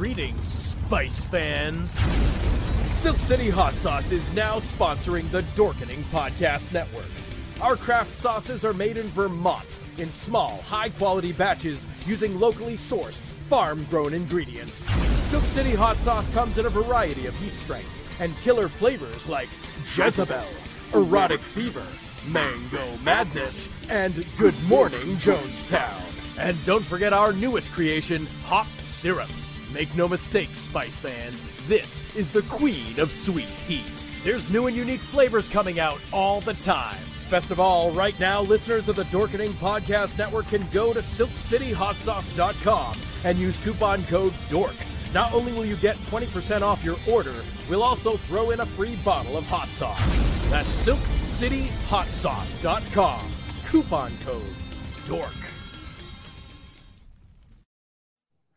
Greetings, Spice fans! Silk City Hot Sauce is now sponsoring the Dorkening Podcast Network. Our craft sauces are made in Vermont in small, high quality batches using locally sourced, farm grown ingredients. Silk City Hot Sauce comes in a variety of heat strengths and killer flavors like Jezebel, Erotic Fever, Mango Madness, and Good Morning Jonestown. And don't forget our newest creation, Hot Syrup. Make no mistake, Spice fans, this is the queen of sweet heat. There's new and unique flavors coming out all the time. Best of all, right now, listeners of the Dorkening Podcast Network can go to SilkCityHotSauce.com and use coupon code DORK. Not only will you get 20% off your order, we'll also throw in a free bottle of hot sauce. That's SilkCityHotSauce.com. Coupon code DORK.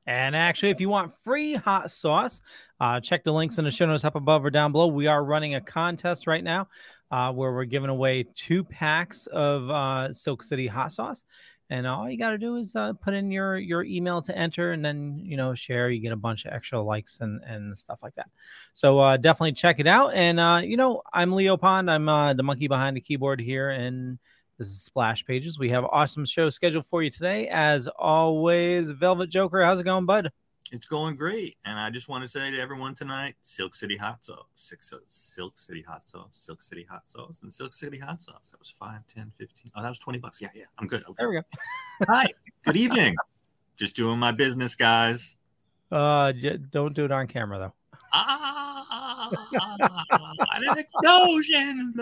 And actually, if you want free hot sauce, uh, check the links in the show notes up above or down below. We are running a contest right now uh, where we're giving away two packs of uh, Silk City hot sauce. And all you got to do is uh, put in your your email to enter, and then you know share. You get a bunch of extra likes and and stuff like that. So uh, definitely check it out. And uh, you know, I'm Leo Pond. I'm the monkey behind the keyboard here, and this is Splash Pages. We have awesome show scheduled for you today. As always, Velvet Joker, how's it going, bud? It's going great. And I just want to say to everyone tonight, Silk City Hot Sauce, Six, Silk City Hot Sauce, Silk City Hot Sauce, and Silk City Hot Sauce. That was 5, 10, 15. Oh, that was 20 bucks. Yeah, yeah. I'm good. Okay. There we go. Hi. Good evening. Just doing my business, guys. Uh, don't do it on camera, though ah, an explosion.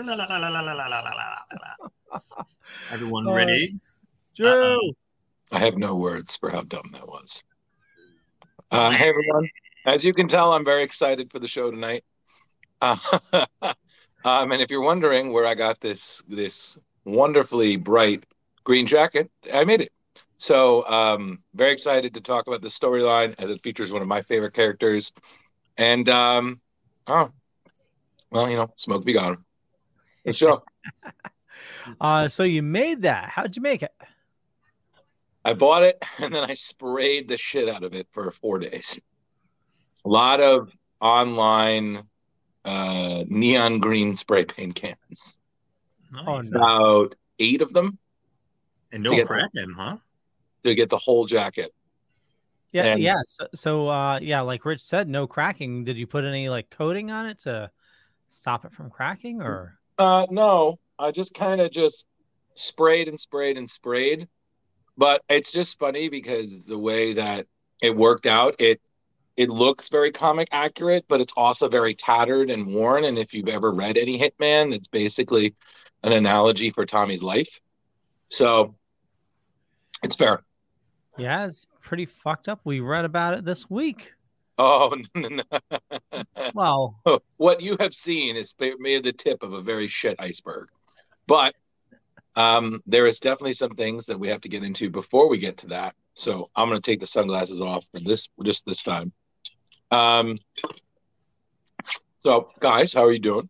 Everyone uh, ready? Drew. Uh-oh. I have no words for how dumb that was. Uh, hey, everyone. As you can tell, I'm very excited for the show tonight. Uh, um, and if you're wondering where I got this this wonderfully bright green jacket, I made it. So, um, very excited to talk about the storyline as it features one of my favorite characters, and um, oh, well, you know, smoke be gone. Let's show. Uh, so you made that. How'd you make it? I bought it and then I sprayed the shit out of it for four days. A lot of online uh, neon green spray paint cans. Oh, Nice. About eight of them And no to get- cracking, huh? to get the whole jacket. Yeah, And- yeah. So, so uh, yeah, like Rich said, no cracking. Did you put any like coating on it to stop it from cracking, or Uh, no, I just kind of just sprayed and sprayed and sprayed. But it's just funny because the way that it worked out, it it looks very comic accurate, but it's also very tattered and worn. And if you've ever read any Hitman, it's basically an analogy for Tommy's life. So it's fair. Yeah, it's pretty fucked up. We read about it this week. Oh, no, no, Well, what you have seen is made the tip of a very shit iceberg. But um, there is definitely some things that we have to get into before we get to that. So I'm going to take the sunglasses off for this just this time. Um, so guys, how are you doing?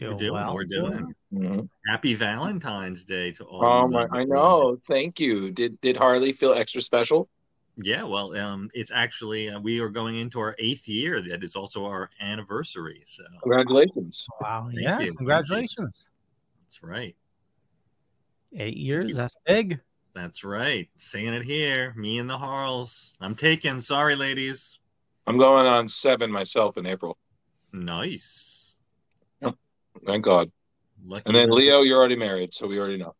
We're doing doing, well. we're doing. Happy Valentine's Day to all. Oh you my, I know. Thank you. Did did Harley feel extra special? Yeah, well, um, it's actually uh, we are going into our eighth year. That is also our anniversary. So Congratulations. Wow. Thank yeah. you. Congratulations. that's right. Eight years. That's big. That's right. Saying it here. Me and the Harls. I'm taken. Sorry, ladies. I'm going on seven myself in April. Nice. Thank God. Lucky And then ones. Leo, you're already married, so we already know.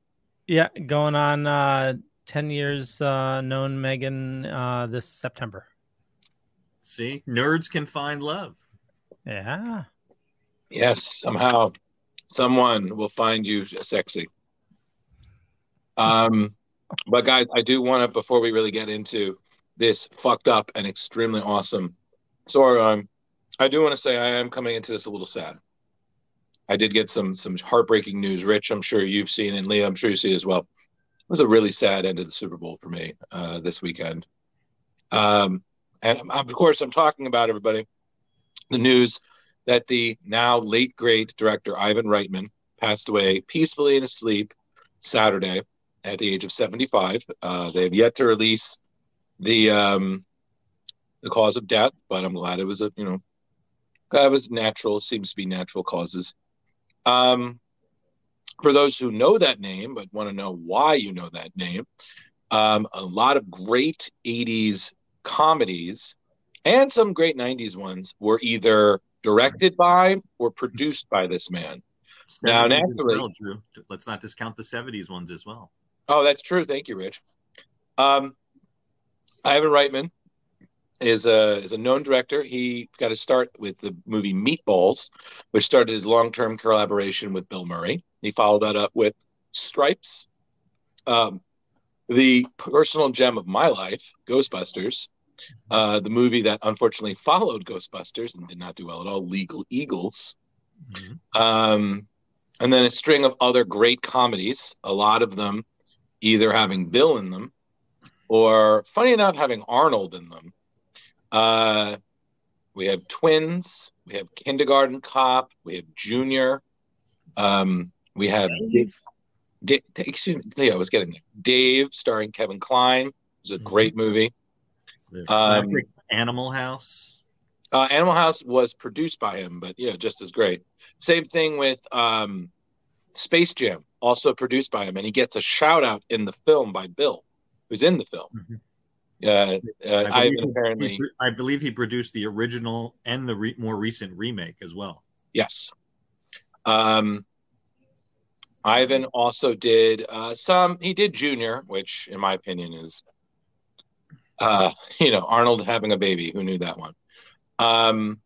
Yeah. Going on uh, 10 years uh, known Megan uh, this September. See, nerds can find love. Yeah. Yes, somehow someone will find you sexy. Um, but guys, I do want to before we really get into this fucked up and extremely awesome storyline. I do want to say I am coming into this a little sad. I did get some some heartbreaking news. Rich, I'm sure you've seen, and Leah, I'm sure you see as well. It was a really sad end of the Super Bowl for me uh, this weekend. Um, and of course, I'm talking about everybody the news that the now late great director Ivan Reitman passed away peacefully in his sleep Saturday at the age of 75. Uh, they have yet to release the um, the cause of death, but I'm glad it was a you know that was natural. Seems to be natural causes. Um, for those who know that name but want to know why you know that name, um, a lot of great 80s comedies and some great 90s ones were either directed by or produced by this man. Now, naturally, well, Drew. Let's not discount the 70s ones as well. Oh, that's true. Thank you, Rich. Um, Ivan Reitman is a is a known director. He got to start with the movie Meatballs, which started his long term collaboration with Bill Murray. He followed that up with Stripes, um, the personal gem of my life, Ghostbusters, uh, the movie that unfortunately followed Ghostbusters and did not do well at all, Legal Eagles. Mm-hmm. Um, and then a string of other great comedies, a lot of them either having Bill in them or, funny enough, having Arnold in them. Uh, we have Twins, we have Kindergarten Cop, we have Junior, um, we have Dave. Dave, excuse me, yeah, I was getting there. Dave, starring Kevin Kline, was a mm-hmm. great movie. Um, Animal House. Uh, Animal House was produced by him, but yeah, just as great. Same thing with um, Space Jam, also produced by him, and he gets a shout out in the film by Bill, who's in the film. Mm-hmm. Uh, uh, I, believe apparently, he, I believe he produced the original and the re- more recent remake as well. Yes. Um, Ivan also did uh, some. He did Junior, which, in my opinion, is uh, you know, Arnold having a baby. Who knew that one? Um,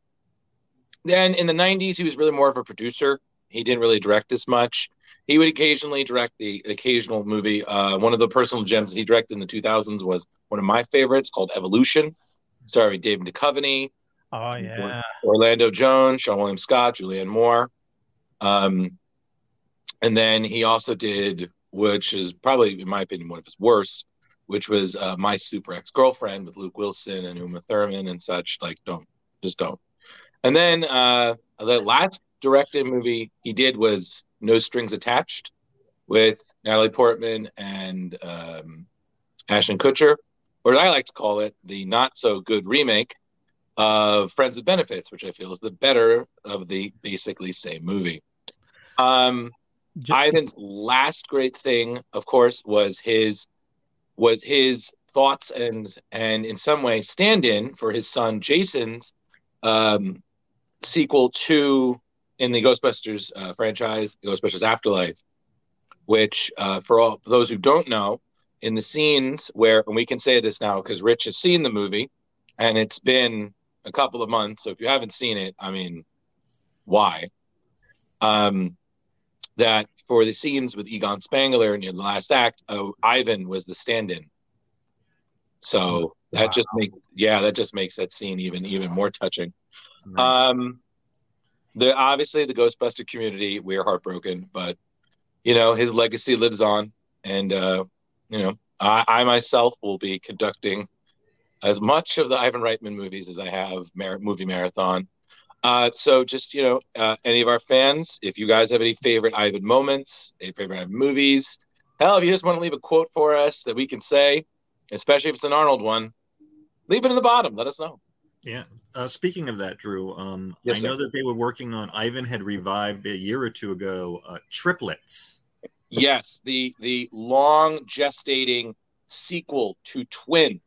then in the 90s, he was really more of a producer. He didn't really direct as much. He would occasionally direct the occasional movie. Uh, one of the personal gems he directed in the 2000s was one of my favorites called Evolution, starring David Duchovny. Oh, yeah. Orlando Jones, Seann William Scott, Julianne Moore. Um, and then he also did, which is probably, in my opinion, one of his worst, which was uh, My Super Ex Girlfriend with Luke Wilson and Uma Thurman and such. Like, don't, just don't. And then uh, the last directed movie he did was No Strings Attached with Natalie Portman and um, Ashton Kutcher, or I like to call it the not so good remake of Friends with Benefits, which I feel is the better of the basically same movie. Um, Ivan's last great thing, of course, was his was his thoughts and and in some way stand in for his son Jason's um, sequel to in the Ghostbusters uh, franchise, Ghostbusters Afterlife, which uh, for all for those who don't know, in the scenes where and we can say this now because Rich has seen the movie, and it's been a couple of months. So if you haven't seen it, I mean, why? Um, that for the scenes with Egon Spengler in the last act, uh, Ivan was the stand-in. So that wow. just makes yeah, that just makes that scene even even more touching. Nice. Um, the obviously the Ghostbuster community, we are heartbroken, but you know his legacy lives on, and uh, you know I, I myself will be conducting as much of the Ivan Reitman movies as I have mar- movie marathon. Uh, so just you know, uh, any of our fans, if you guys have any favorite Ivan moments, any favorite Ivan movies, hell, if you just want to leave a quote for us that we can say, especially if it's an Arnold one, leave it in the bottom. Let us know. Yeah. Uh, speaking of that, Drew, um, yes, I know that they were working on. Ivan had revived a year or two ago. Uh, triplets. Yes, the the long gestating sequel to Twins.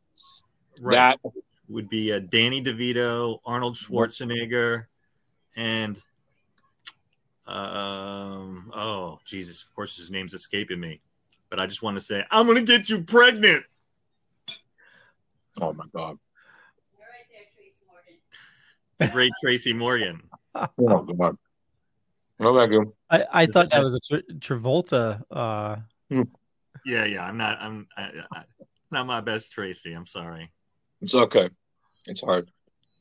Right. That would be uh, Danny DeVito, Arnold Schwarzenegger, and um, oh Jesus, of course his name's escaping me, but I just want to say I'm gonna get you pregnant. Oh my God! The great Tracy Morgan. oh God! No, thank you. I, I thought that was a Tra- Travolta. Uh... Yeah, yeah. I'm not. I'm I, I, not my best Tracy. I'm sorry. It's okay. It's hard.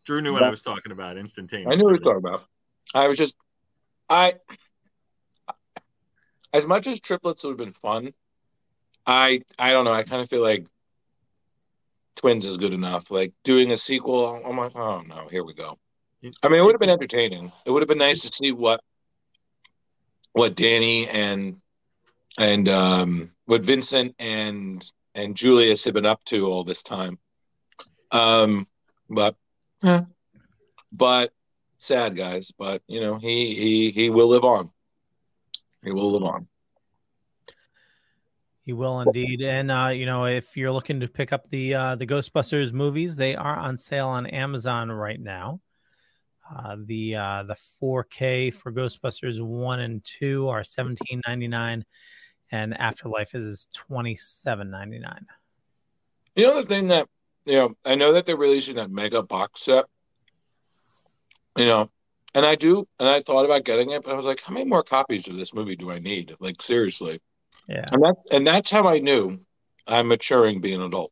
Drew knew what I was talking about instantaneously. I knew what you were talking about. I was just, I, as much as triplets would have been fun, I, I don't know. I kind of feel like twins is good enough. Like doing a sequel, I'm like, oh no, here we go. I mean, it would have been entertaining. It would have been nice to see what, what Danny and, and um, what Vincent and and Julius have been up to all this time. Um, but, eh. but sad guys. But you know, he he he will live on. He will live on. He will indeed. And uh, you know, if you're looking to pick up the uh, the Ghostbusters movies, they are on sale on Amazon right now. Uh, the uh, the 4K for Ghostbusters one and two are 17.99, and Afterlife is 27.99. You know the thing that you know, I know that they're releasing that mega box set. You know, and I do, and I thought about getting it, but I was like, how many more copies of this movie do I need? Like seriously. Yeah. And that and that's how I knew I'm maturing being an adult.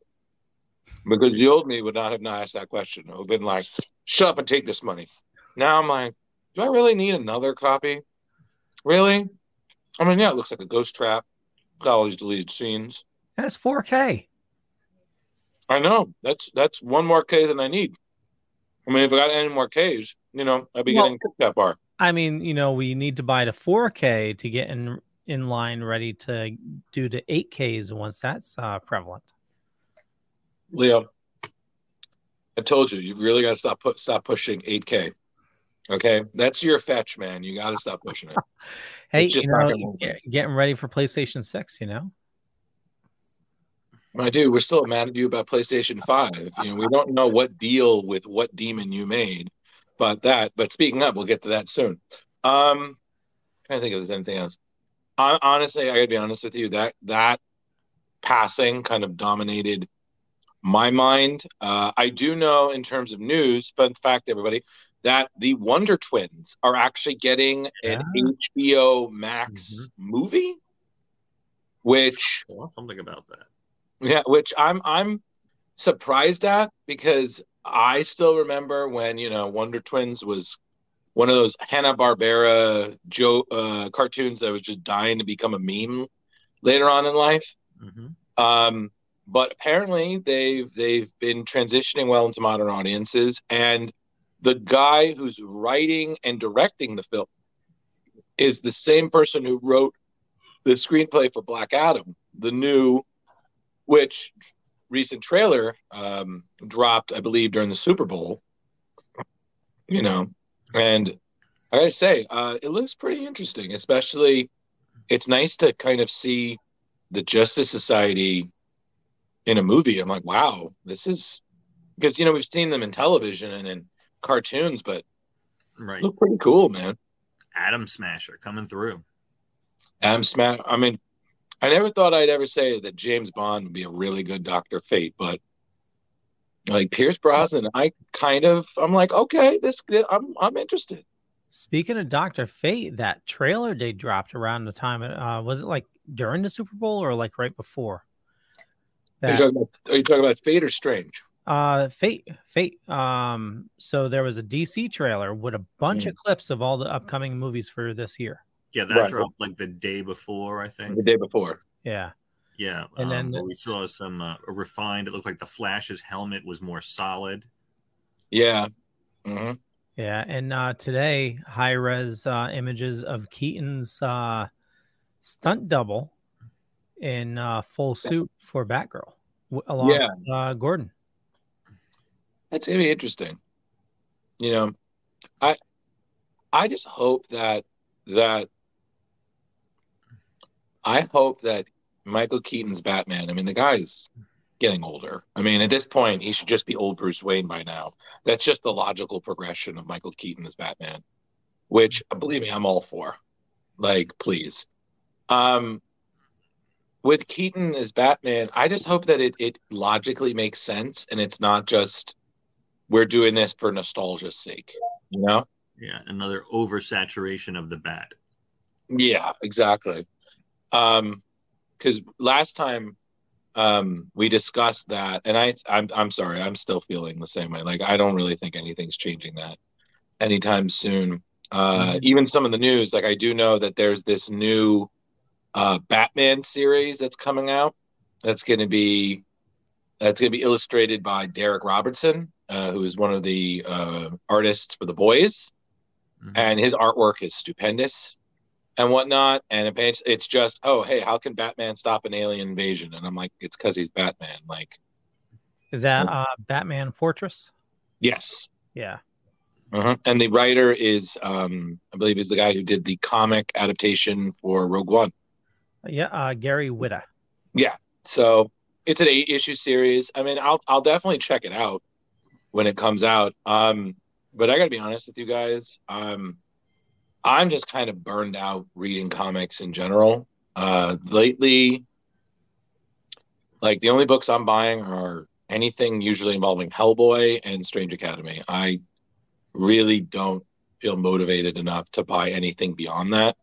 Because the old me would not have not asked that question. It would have been like, shut up and take this money. Now I'm like, do I really need another copy? Really? I mean, yeah, it looks like a ghost trap. Got all these deleted scenes. And it's 4K. I know. That's that's one more K than I need. I mean, if I got any more Ks, you know, I'd be Well- getting that bar. I mean, you know, we need to buy the 4K to get in in line ready to do the 8Ks once that's uh, prevalent. Leo, I told you, you really got to stop put stop pushing 8K. Okay, that's your fetch, man. You got to stop pushing it. Hey, you know, get- getting ready for PlayStation 6, you know? My dude, we're still mad at you about PlayStation 5. You know, we don't know what deal with what demon you made, but that. But speaking up, we'll get to that soon. Um, trying to think if there's anything else. I, honestly, I gotta be honest with you. That that passing kind of dominated my mind. Uh, I do know in terms of news, fun fact, everybody, that the Wonder Twins are actually getting an HBO Max movie, which something about that. yeah, which I'm I'm surprised at because I still remember when you know Wonder Twins was one of those Hanna Barbera Joe uh, cartoons that was just dying to become a meme later on in life. hmm Um, but apparently they've they've been transitioning well into modern audiences, and the guy who's writing and directing the film is the same person who wrote the screenplay for Black Adam, the new, which recent trailer um, dropped, I believe, during the Super Bowl. You know, and I gotta say, uh, it looks pretty interesting. Especially, it's nice to kind of see the Justice Society in a movie. I'm like, wow, this is because you know we've seen them in television and in cartoons, but Right. look pretty cool, man. Adam Smasher coming through. Adam Smash. I mean, I never thought I'd ever say that James Bond would be a really good Doctor Fate, but like Pierce Brosnan, I kind of, I'm like, okay, this, I'm, I'm interested. Speaking of Dr. Fate, that trailer they dropped around the time, uh, was it like during the Super Bowl or like right before? Are you, talking about, are you talking about Fate or Strange? Uh, Fate, Fate. Um, so there was a DC trailer with a bunch Mm. of clips of all the upcoming movies for this year. Yeah, that Right. dropped like the day before, I think. The day before. Yeah. Yeah, And um, then- but we saw some uh, refined. It looked like the Flash's helmet was more solid. Yeah. hmm Yeah, and uh, today, high res uh, images of Keaton's uh, stunt double in uh, full suit for Batgirl, w- along Yeah. with uh, Gordon. That's gonna be interesting. You know, I I just hope that that I hope that Michael Keaton's Batman. I mean, the guy's getting older. I mean, at this point, he should just be old Bruce Wayne by now. That's just the logical progression of Michael Keaton as Batman, which believe me, I'm all for. Like, please. Um, with Keaton as Batman, I just hope that it it logically makes sense and it's not just we're doing this for nostalgia's sake. You know? Yeah, another oversaturation of the bat. Yeah, exactly. Um, because last time, um, we discussed that, and I, I'm, I'm sorry, I'm still feeling the same way. Like I don't really think anything's changing that anytime soon. Uh, Mhm. Even some of the news, like I do know that there's this new uh, Batman series that's coming out. That's going to be that's going to be illustrated by Darick Robertson, uh, who is one of the uh, artists for The Boys, Mhm. and his artwork is stupendous and whatnot. And it's it's just, oh, hey, how can Batman stop an alien invasion? And I'm like, it's because he's Batman. Like, Is that uh, Batman Fortress? yes. Yeah. uh And the writer is, um, I believe, is the guy who did the comic adaptation for Rogue One. Yeah. Uh, Gary Whitta. Yeah. So it's an eight issue series. I mean, I'll I'll definitely check it out when it comes out. Um, but I gotta be honest with you guys. Um, I'm just kind of burned out reading comics in general. Uh, lately, like the only books I'm buying are anything usually involving Hellboy and Strange Academy. I really don't feel motivated enough to buy anything beyond that.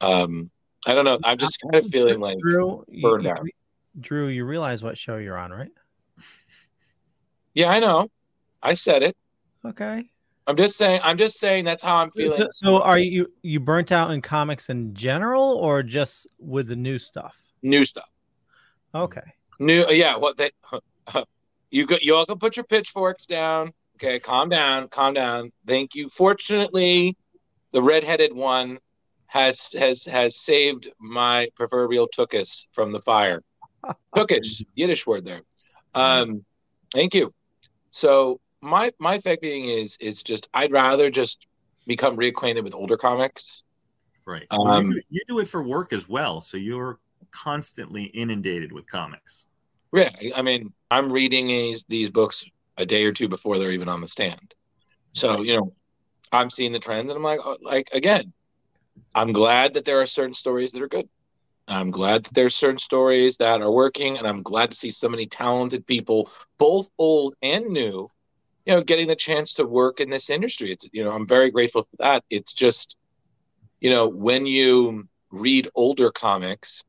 Um, I don't know. I'm just kind of feeling like Drew, burned you- out. Drew, you realize what show you're on, right? Yeah, I know. I said it. Okay. I'm just saying. I'm just saying that's how I'm feeling. So, so are you you burnt out in comics in general, or just with the new stuff? New stuff. Okay. New. Yeah. What they. You go. You all can put your pitchforks down. Okay. Calm down. Calm down. Thank you. Fortunately, the redheaded one has has has saved my proverbial tuchus from the fire. Tuchus, Yiddish word there. Um, thank you. So my my fact being is is just I'd rather just become reacquainted with older comics. Right. Well, Um, you, do, you do it for work as well, so you're constantly inundated with comics. Yeah, I mean, I'm reading these these books a day or two before they're even on the stand. So you know, I'm seeing the trends, and I'm like, oh, like again, I'm glad that there are certain stories that are good. I'm glad that there's certain stories that are working, and I'm glad to see so many talented people, both old and new, you know, getting the chance to work in this industry. It's you know, I'm very grateful for that. It's just, you know, when you read older comics,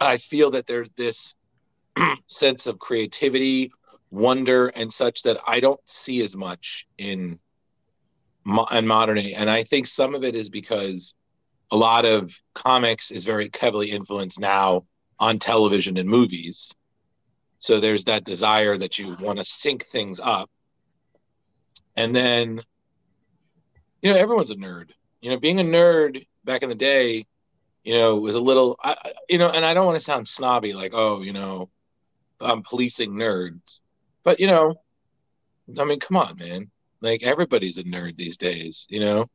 I feel that there's this sense of creativity, wonder, and such that I don't see as much in mo- in modern. And I think some of it is because a lot of comics is very heavily influenced now on television and movies. So there's that desire that you want to sync things up. And then, you know, everyone's a nerd. You know, being a nerd back in the day, you know, was a little, I, you know, and I don't want to sound snobby, like, oh, you know, I'm policing nerds. But, you know, I mean, come on, man. Like, everybody's a nerd these days, you know?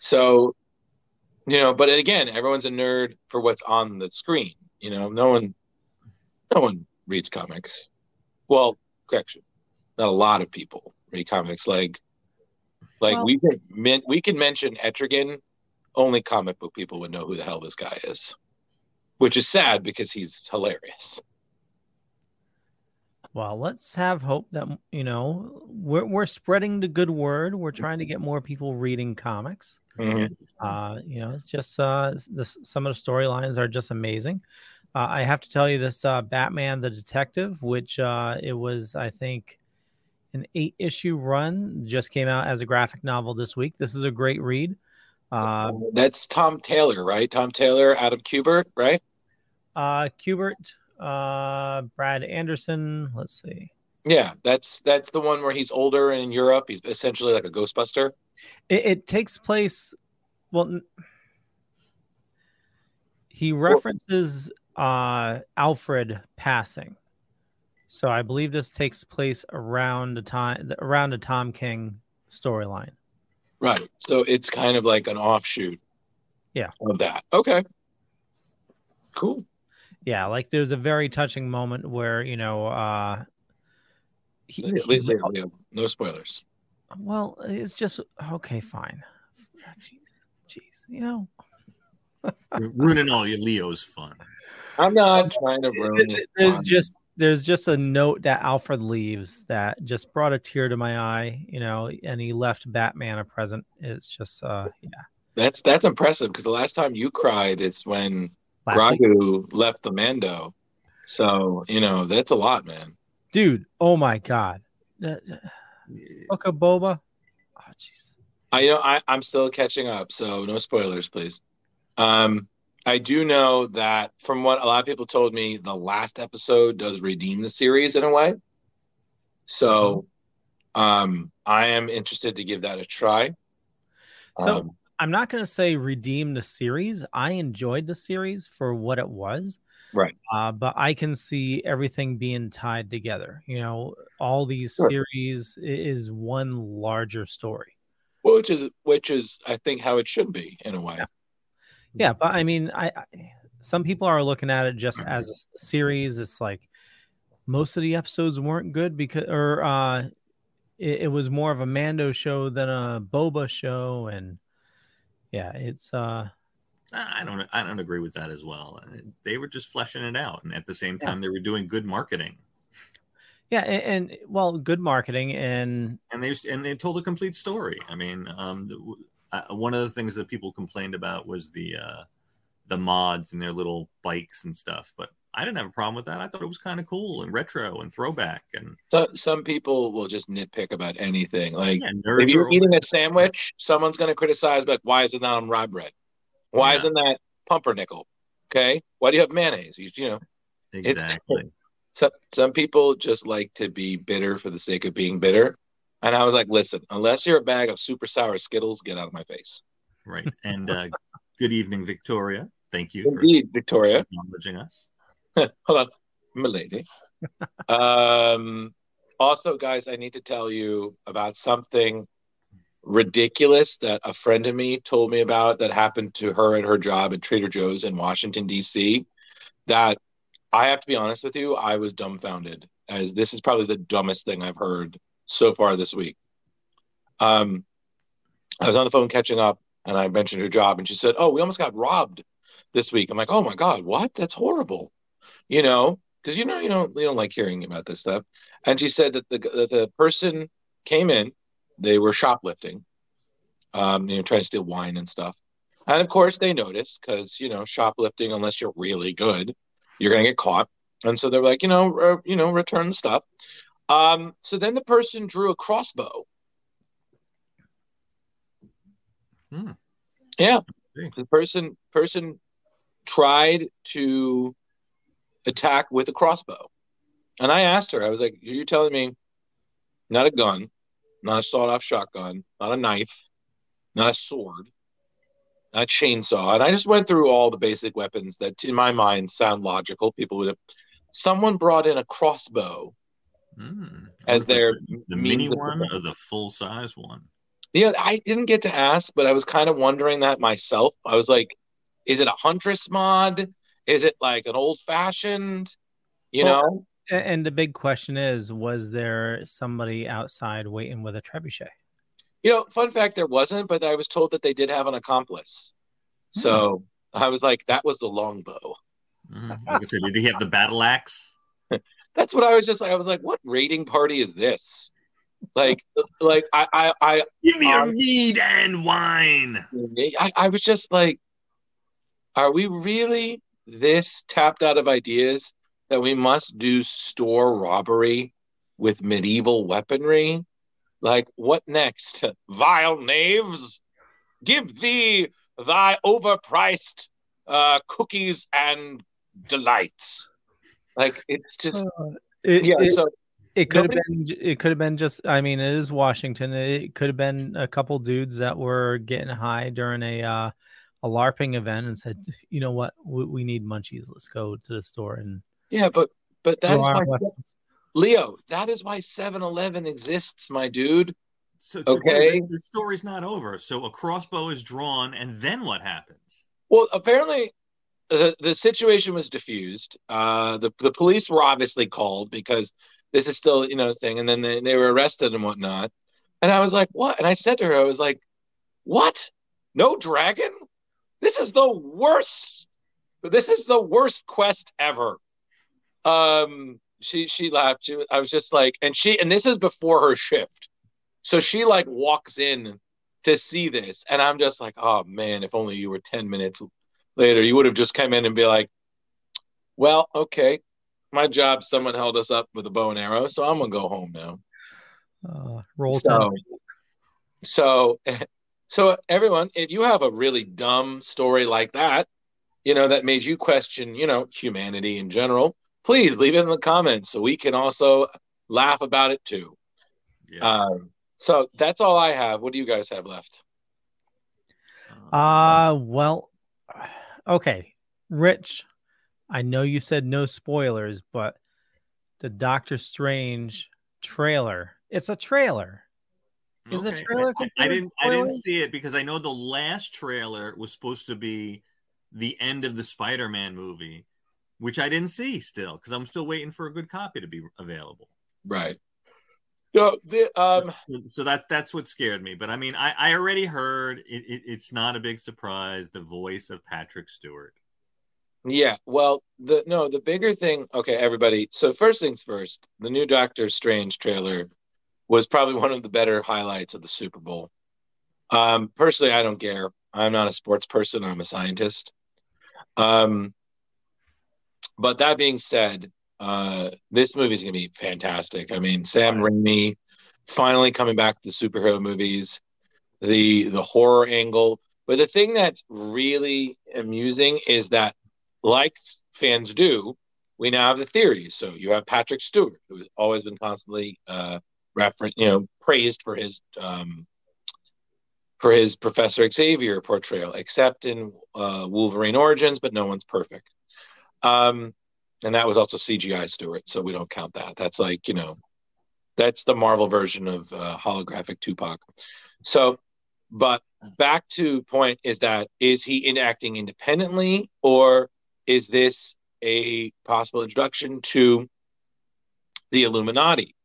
So, you know, but again, everyone's a nerd for what's on the screen. You know, no one, no one reads comics. Well, correction, not a lot of people read comics. Like, like Well- we can men, we can mention Etrigan. Only comic book people would know who the hell this guy is, which is sad because he's hilarious. Well, let's have hope that you know we're we're spreading the good word. We're trying to get more people reading comics. Uh, you know, it's just uh, this, some of the storylines are just amazing. Uh, I have to tell you, this uh, Batman the Detective, which uh, it was, I think, an eight issue run, just came out as a graphic novel this week. This is a great read. Uh, That's Tom Taylor, right? Tom Taylor, Adam Kubert, right? uh, Kubert, uh, Brad Anderson. Let's see. Yeah, that's that's the one where he's older and in Europe. He's essentially like a Ghostbuster. It, it takes place. Well, he references uh, Alfred passing, so I believe this takes place around the time around the Tom King storyline. Right. So it's kind of like an offshoot. Yeah. Of that. Okay. Cool. Yeah, like there's a very touching moment where you know, uh, he, At least he's- Leo, no spoilers. well, it's just okay, fine. Jeez, jeez, you know, You're ruining all your Leo's fun. I'm not trying to ruin it. there's just there's just a note that Alfred leaves that just brought a tear to my eye, you know, and he left Batman a present. It's just uh yeah. That's that's impressive because the last time you cried it's when last week. Left the Mando, so you know that's a lot, man. Dude, oh my god. Book Boba. Oh jeez. I you know I, I'm still catching up, so no spoilers, please. Um, I do know that from what a lot of people told me, the last episode does redeem the series in a way. So, um, I am interested to give that a try. So Um, I'm not going to say redeem the series. I enjoyed the series for what it was. Right. Uh, but I can see everything being tied together. You know, all these Sure. series is one larger story. Well, which is which is I think how it should be in a way. Yeah, but I mean, I, I some people are looking at it just as a series. It's like most of the episodes weren't good because, or uh, it, it was more of a Mando show than a Boba show, and yeah, it's uh, I don't. I don't agree with that as well. They were just fleshing it out, and at the same Yeah. time, they were doing good marketing, yeah, and, and well, good marketing, and and they and they told a complete story. I mean, um, the, uh, one of the things that people complained about was the uh, the mods and their little bikes and stuff, but I didn't have a problem with that. I thought it was kind of cool and retro and throwback, and So some people will just nitpick about anything. Like yeah, if you're eating a sandwich, someone's going to criticize, like, why is it not on rye bread? Why Yeah. isn't that pumpernickel? Okay, why do you have mayonnaise? You, you know, it's- exactly. some some people just like to be bitter for the sake of being bitter. And I was like, listen, unless you're a bag of super sour Skittles, get out of my face. Right. And uh, good evening, Victoria. Thank you Indeed, Victoria. acknowledging us. Hold on, milady. um, also, guys, I need to tell you about something ridiculous that a friend of me told me about that happened to her at her job at Trader Joe's in Washington, D.C. That I have to be honest with you, I was dumbfounded, as this is probably the dumbest thing I've heard so far this week. Um, I was on the phone catching up, and I mentioned her job, and she said, "Oh, we almost got robbed this week." I'm like, "Oh my god, what? That's horrible." You know, because you know you don't you don't like hearing about this stuff. And she said that the that the person came in, they were shoplifting, um, you know, trying to steal wine and stuff. And of course, they noticed because you know shoplifting, unless you're really good, you're gonna get caught. And so they're like, you know, uh, you know, return the stuff. Um, so then the person drew a crossbow. Hmm. Yeah, the person person tried to attack with a crossbow and i asked her i was like you're telling me not a gun not a sawed-off shotgun not a knife not a sword not a chainsaw and i just went through all the basic weapons that in my mind sound logical people would have someone brought in a crossbow Hmm. As their the, the mini one or the full size one? Yeah, I didn't get to ask, but I was kind of wondering that myself. I was like, is it a huntress mod? Is it like an old fashioned? You Well, know? and the big question is, was there somebody outside waiting with a trebuchet? You know, fun fact there wasn't, but I was told that they did have an accomplice. So I was like, that was the longbow. Mhm. Like I said, did he have the battle axe? That's what I was just like. I was like, what raiding party is this? Like, like I, I, I, Give me your Um, mead and wine. I, I was just like, are we really this tapped out of ideas that we must do store robbery with medieval weaponry? Like, what next? Vile knaves, give thee thy overpriced uh, cookies and delights. Like, it's just, It, yeah. it, so, it could have been. It could have been just. I mean, it is Washington. It could have been a couple dudes that were getting high during a uh, a LARPing event and said, "You know what? We, we need munchies. Let's go to the store and yeah, but, but that throw is our why, weapons." Leo, that is why 7 Eleven exists, my dude. So Okay. the, the story's not over. So a crossbow is drawn, and then what happens? Well, apparently, the the situation was diffused. Uh, the the police were obviously called because this is still you know a thing, and then they, they were arrested and whatnot. And I was like, "What?" And I said to her, "I was like, what? No dragon? This is the worst. This is the worst quest ever." Um, she she laughed. She, I was just like, and she and this is before her shift, so she like walks in to see this, and I'm just like, oh man, if only you were ten minutes later, you would have just come in and be like, "Well, okay, my job. Someone held us up with a bow and arrow, so I'm gonna go home now." Uh, roll So, ten. so, so everyone, if you have a really dumb story like that, you know, that made you question, you know, humanity in general, please leave it in the comments so we can also laugh about it too. Yeah. Um, so that's all I have. What do you guys have left? Uh, well, okay. Rich, I know you said no spoilers, but the Doctor Strange trailer, it's a trailer. Is the trailer I- I, didn't. I didn't see it because I know the last trailer was supposed to be the end of the Spider-Man movie, which I didn't see still because I'm still waiting for a good copy to be available. Right. So the um so, so that that's what scared me. But I mean, I, I already heard it, it, it's not a big surprise. The voice of Patrick Stewart. yeah, well the no, the bigger thing okay, everybody. So first things first, the new Doctor Strange trailer was probably one of the better highlights of the Super Bowl. Um personally I don't care. I'm not a sports person, I'm a scientist. Um but that being said, uh this is gonna be fantastic. I mean Sam Raimi finally coming back to the superhero movies, the the horror angle. But the thing that's really amusing is that, like fans do, we now have the theories. So you have Patrick Stewart, who has always been constantly uh, referenced, you know, praised for his um, for his Professor Xavier portrayal, except in uh, Wolverine Origins, but no one's perfect. Um, and that was also CGI Stewart, so we don't count that. That's like you know, that's the Marvel version of uh, holographic Tupac. So, but back to point is that is he in acting independently or is this a possible introduction to the Illuminati,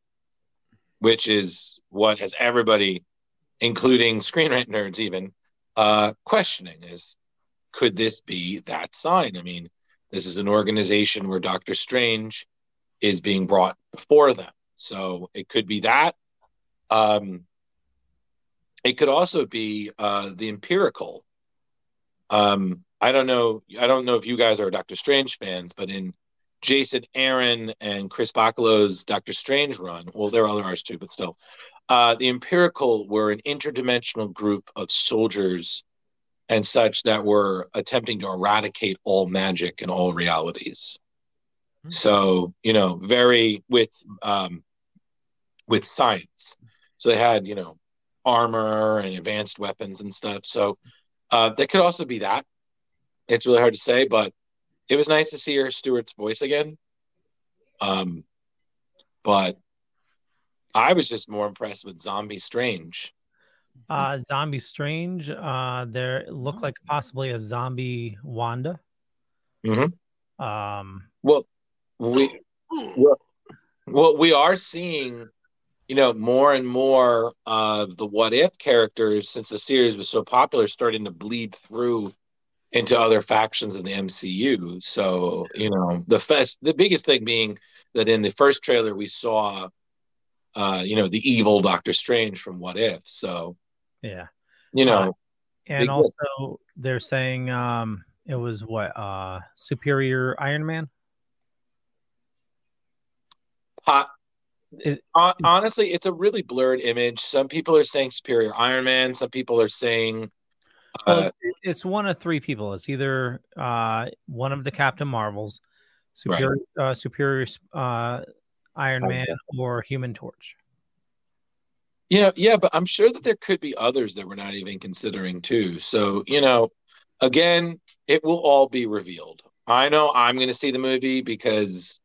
which is what has everybody, including screenwrite nerds, even uh, questioning is could this be that sign? I mean, this is an organization where Doctor Strange is being brought before them. So it could be that. Um, it could also be uh, the Empirikul. Um, I don't know. I don't know if you guys are Doctor Strange fans, but in Jason Aaron and Chris Bachalo's Doctor Strange run, well, there are other artists too, but still, uh, the Empirikul were an interdimensional group of soldiers and such that were attempting to eradicate all magic and all realities. So you know, very with um, with science. So they had you know armor and advanced weapons and stuff. So uh, that could also be that. It's really hard to say, but it was nice to see her Stewart's voice again. Um, but I was just more impressed with Zombie Strange. Uh, Zombie Strange. Uh, there looked like possibly a zombie Wanda. Mhm. Um, Well, we well, well we are seeing, you know, more and more of the what if characters since the series was so popular starting to bleed through into other factions of the MCU. So, you know, the fest the biggest thing being that in the first trailer we saw uh, you know, the evil Doctor Strange from What If. So, yeah, you know, and Big deal. also they're saying um, it was what uh, Superior Iron Man. po- It- honestly, it's a really blurred image. Some people are saying Superior Iron Man, some people are saying Well, uh, it's, it's one of three people. It's either uh, one of the Captain Marvels, Superior, uh, Superior uh, Iron Okay. Man, or Human Torch. Know, yeah, but I'm sure that there could be others that we're not even considering too. So, you know, again, it will all be revealed. I know I'm going to see the movie because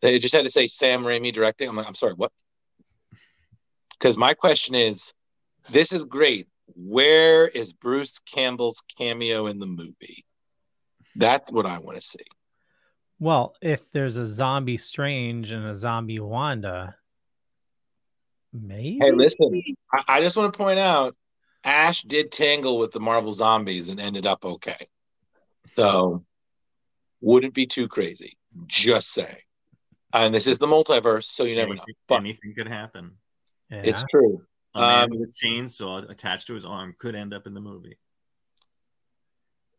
they just had to say Sam Raimi directing. I'm like, I'm sorry, what? Because my question is, this is great. Where is Bruce Campbell's cameo in the movie? That's what I want to see. Well, if there's a zombie Strange and a zombie Wanda, maybe. Hey, listen, I, I just want to point out Ash did tangle with the Marvel zombies and ended up okay. So wouldn't be too crazy. Just saying. And this is the multiverse, so you never know. anything, But anything could happen. Yeah. it's true. A man Um, with a chainsaw attached to his arm could end up in the movie.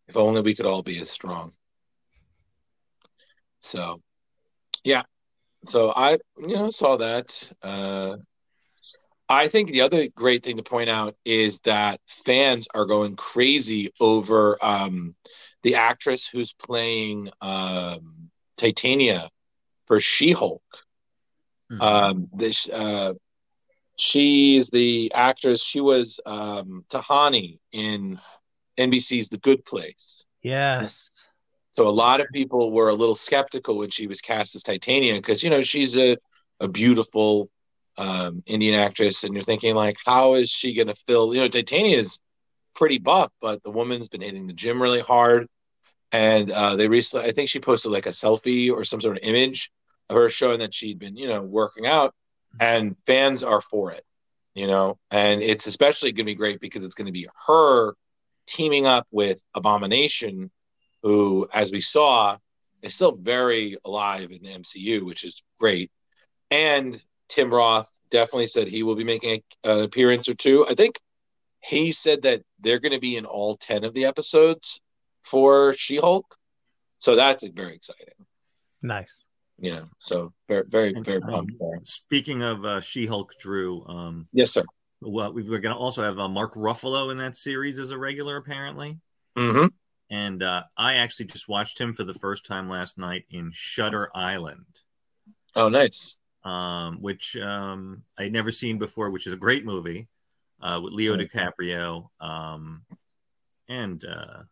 If only we could all be as strong. So, yeah. So I, you know, saw that. Uh, I think the other great thing to point out is that fans are going crazy over um, the actress who's playing um, Titania for She-Hulk. Mhm. Um, this uh, she's the actress. She was um, Tahani in NBC's The Good Place. Yes. So a lot of people were a little skeptical when she was cast as Titania because you know she's a a beautiful um, Indian actress, and you're thinking like, how is she going to fill? You know, Titania is pretty buff, but the woman's been hitting the gym really hard, and uh, they recently, I think she posted like a selfie or some sort of image of her showing that she'd been you know working out, and fans are for it, you know, and it's especially going to be great because it's going to be her teaming up with Abomination who, as we saw, is still very alive in the MCU, which is great. And Tim Roth definitely said he will be making a, an appearance or two. I think he said that they're going to be in all 10 of the episodes for She Hulk. So that's very exciting, Nice. You know. So very, very, very um, pumped there. Speaking of uh, She-Hulk, Drew, um, Yes, sir. well, we're going to also have uh, Mark Ruffalo in that series as a regular, apparently. hmm And uh, I actually just watched him for the first time last night in Shutter Island, Oh, nice. um, which um, I'd never seen before, which is a great movie uh, with Leo Right. DiCaprio um, and uh,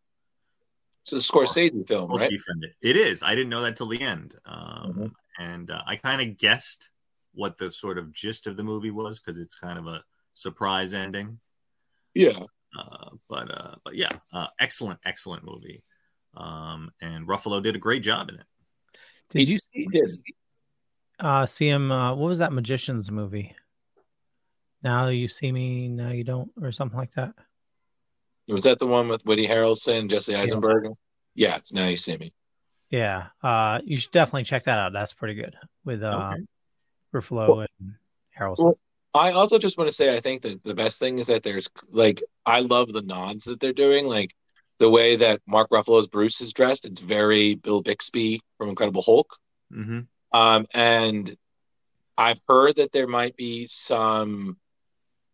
It's a Scorsese film, right? Wookiee friend. It is. I didn't know that till the end, um, Mhm. and uh, I kind of guessed what the sort of gist of the movie was because it's kind of a surprise ending. Yeah. Uh, but uh, but yeah, uh, excellent, excellent movie. Um, and Ruffalo did a great job in it. Did you see this? uh see him uh what was that magician's movie? Now you see me, now you don't, or something like that. Was that the one with Woody Harrelson, Jesse Eisenberg? Yeah, it's Now You See Me. Yeah. Uh you should definitely check that out. That's pretty good with uh Okay. Ruffalo and Harrelson. Well, I also just want to say I think that the best thing is that there's like I love the nods that they're doing, like the way that Mark Ruffalo's Bruce is dressed. It's very Bill Bixby from Incredible Hulk. hmm Um, and I've heard that there might be some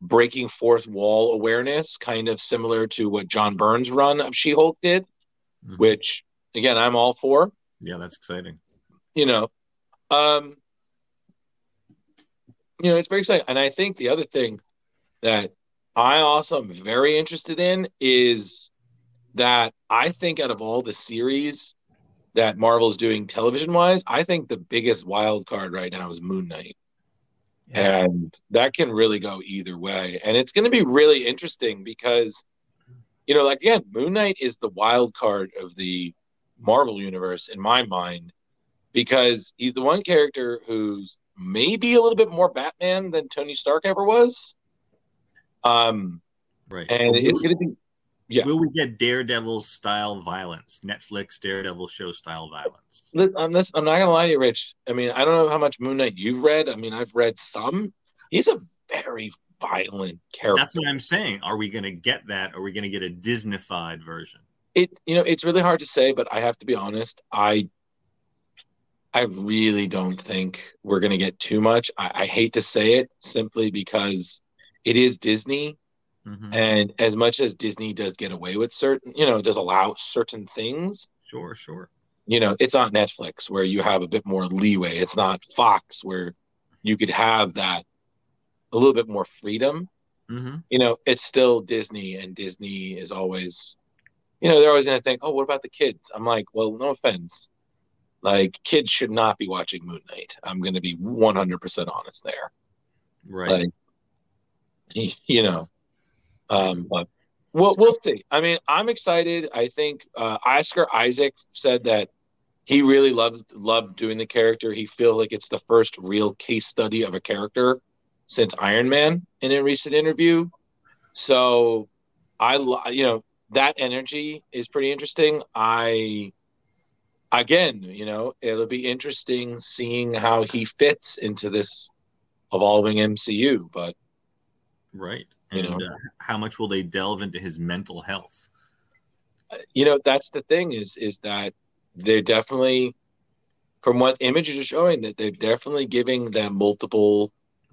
breaking fourth wall awareness, kind of similar to what John Byrne's run of She-Hulk did, Mhm. which again I'm all for. Yeah, that's exciting. you know um you know it's very exciting and i think the other thing that i also am very interested in is that i think out of all the series that marvel is doing television wise i think the biggest wild card right now is moon knight Yeah. and that can really go either way and it's going to be really interesting because you know like again moon knight is the wild card of the marvel universe in my mind because he's the one character who's maybe a little bit more batman than tony stark ever was um Right. and Will- it's going to be yeah. Will we get Daredevil style violence? Netflix Daredevil show style violence? I'm, this, I'm not gonna lie to you, Rich. I mean, I don't know how much Moon Knight you've read. I mean, I've read some. He's a very violent character. That's what I'm saying. Are we going to get that? Are we going to get a Disneyfied version? it you know it's really hard to say but i have to be honest i i really don't think we're going to get too much I, I hate to say it simply because it is disney Mhm. and as much as disney does get away with certain you know does allow certain things Sure, sure. you know it's not netflix where you have a bit more leeway it's not fox where you could have that a little bit more freedom hmm you know, it's still Disney, and Disney is always, you know, they're always going to think, oh, what about the kids? I'm like, well, no offense. Like, kids should not be watching Moon Knight. I'm going to be 100% honest there. Right. Like, you know, um, but we'll, we'll see. I mean, I'm excited. I think uh, Oscar Isaac said that he really loved loved doing the character. He feels like it's the first real case study of a character since Iron Man in a recent interview. So I, you know, that energy is pretty interesting. I, again, you know, it'll be interesting seeing how he fits into this evolving MCU. But right. You And know. uh, how much will they delve into his mental health? you know, that's the thing is is that they're definitely, from what images are showing, that they're definitely giving them multiple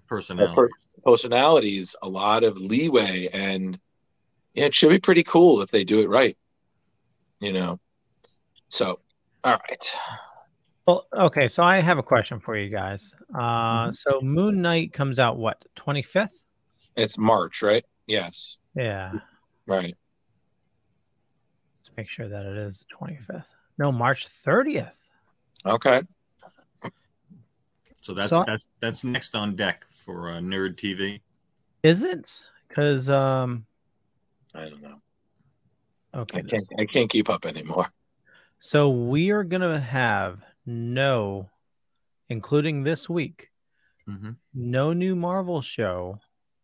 Personality. personalities a lot of leeway, and yeah, it should be pretty cool if they do it right. You know, so all right. Well, okay, so I have a question for you guys. Uh, Mm-hmm. so Moon Knight comes out what twenty fifth? It's March, right? Yes, Yeah, right. let's make sure that it is the twenty fifth. No, March thirtieth. Okay. So that's So- that's that's next on deck for uh, Nerd TV. Is it? Because um, I don't know. okay, I can't. I can't keep up anymore. so we are gonna have no, including this week, hmm no new Marvel show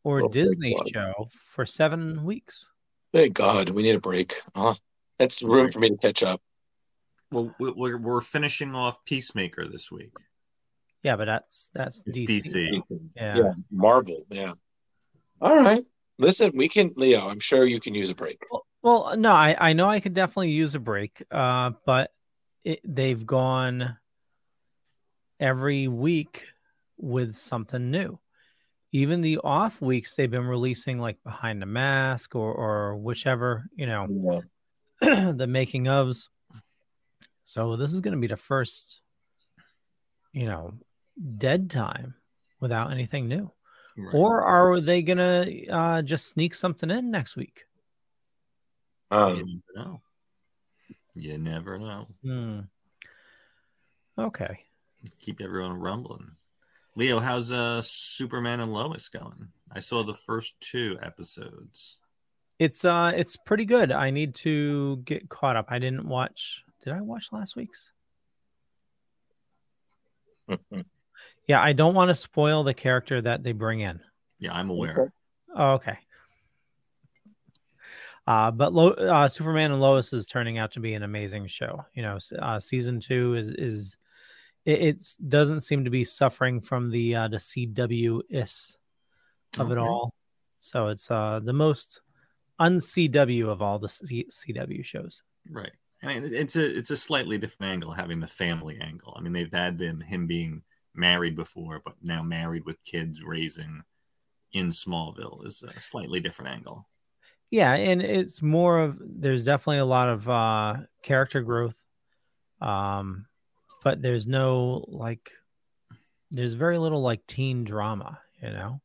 or Oh, Disney show for seven weeks. Thank God, we need a break. Huh? That's room for me to catch up. Well, we- we're we're finishing off Peacemaker this week. Yeah, but that's that's DC. DC. Yeah. Yeah, Marvel. Yeah. All right. Listen, we can, Leo. I'm sure you can use a break. Well, no, I, I know I could definitely use a break, uh, but it, they've gone every week with something new. Even the off weeks, they've been releasing like Behind the Mask or, or whichever, you know, Yeah. the making ofs. So this is going to be the first, you know, dead time without anything new. Right. Or are they going to uh, just sneak something in next week? you Um, never know. You never know. Hmm. Okay. Keep everyone rumbling. Leo, how's uh Superman and Lois going? I saw the first two episodes. It's uh it's pretty good. I need to get caught up. I didn't watch did I watch last week's? Yeah, I don't want to spoil the character that they bring in. Yeah, I'm aware. Oh, okay. Uh, but Lo- uh, Superman and Lois is turning out to be an amazing show. You know, uh, season two is is it it's, doesn't seem to be suffering from the uh, the CW is of it all. So it's uh the most un CW of all the C- CW shows. Right. I mean, it's a it's a slightly different angle having the family angle. I mean, they've had them him being married before, but now married with kids raising in Smallville is a slightly different angle. Yeah, and it's more of there's definitely a lot of uh character growth. Um but there's no like there's very little like teen drama, you know.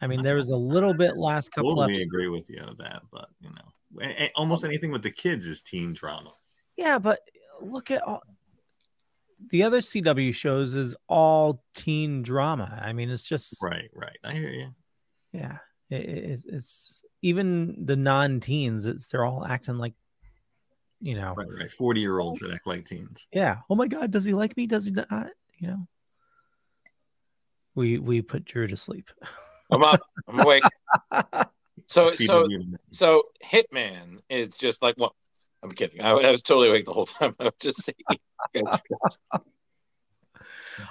I mean, there was a little bit last couple Totally episodes. agree with you on that, but you know, almost anything with the kids is teen drama. Yeah, but look at all the other CW shows is all teen drama. I mean, it's just Right, right. I hear you. yeah, it, it's, it's even the non-teens. It's they're all acting like, you know, Right, right. Forty year olds that act like teens. yeah. Oh my God, does he like me? Does he not? You know, we we put Drew to sleep. I'm up. I'm awake. So, so, so Hitman is just like, well, I'm kidding. I, I was totally awake the whole time. I was just saying.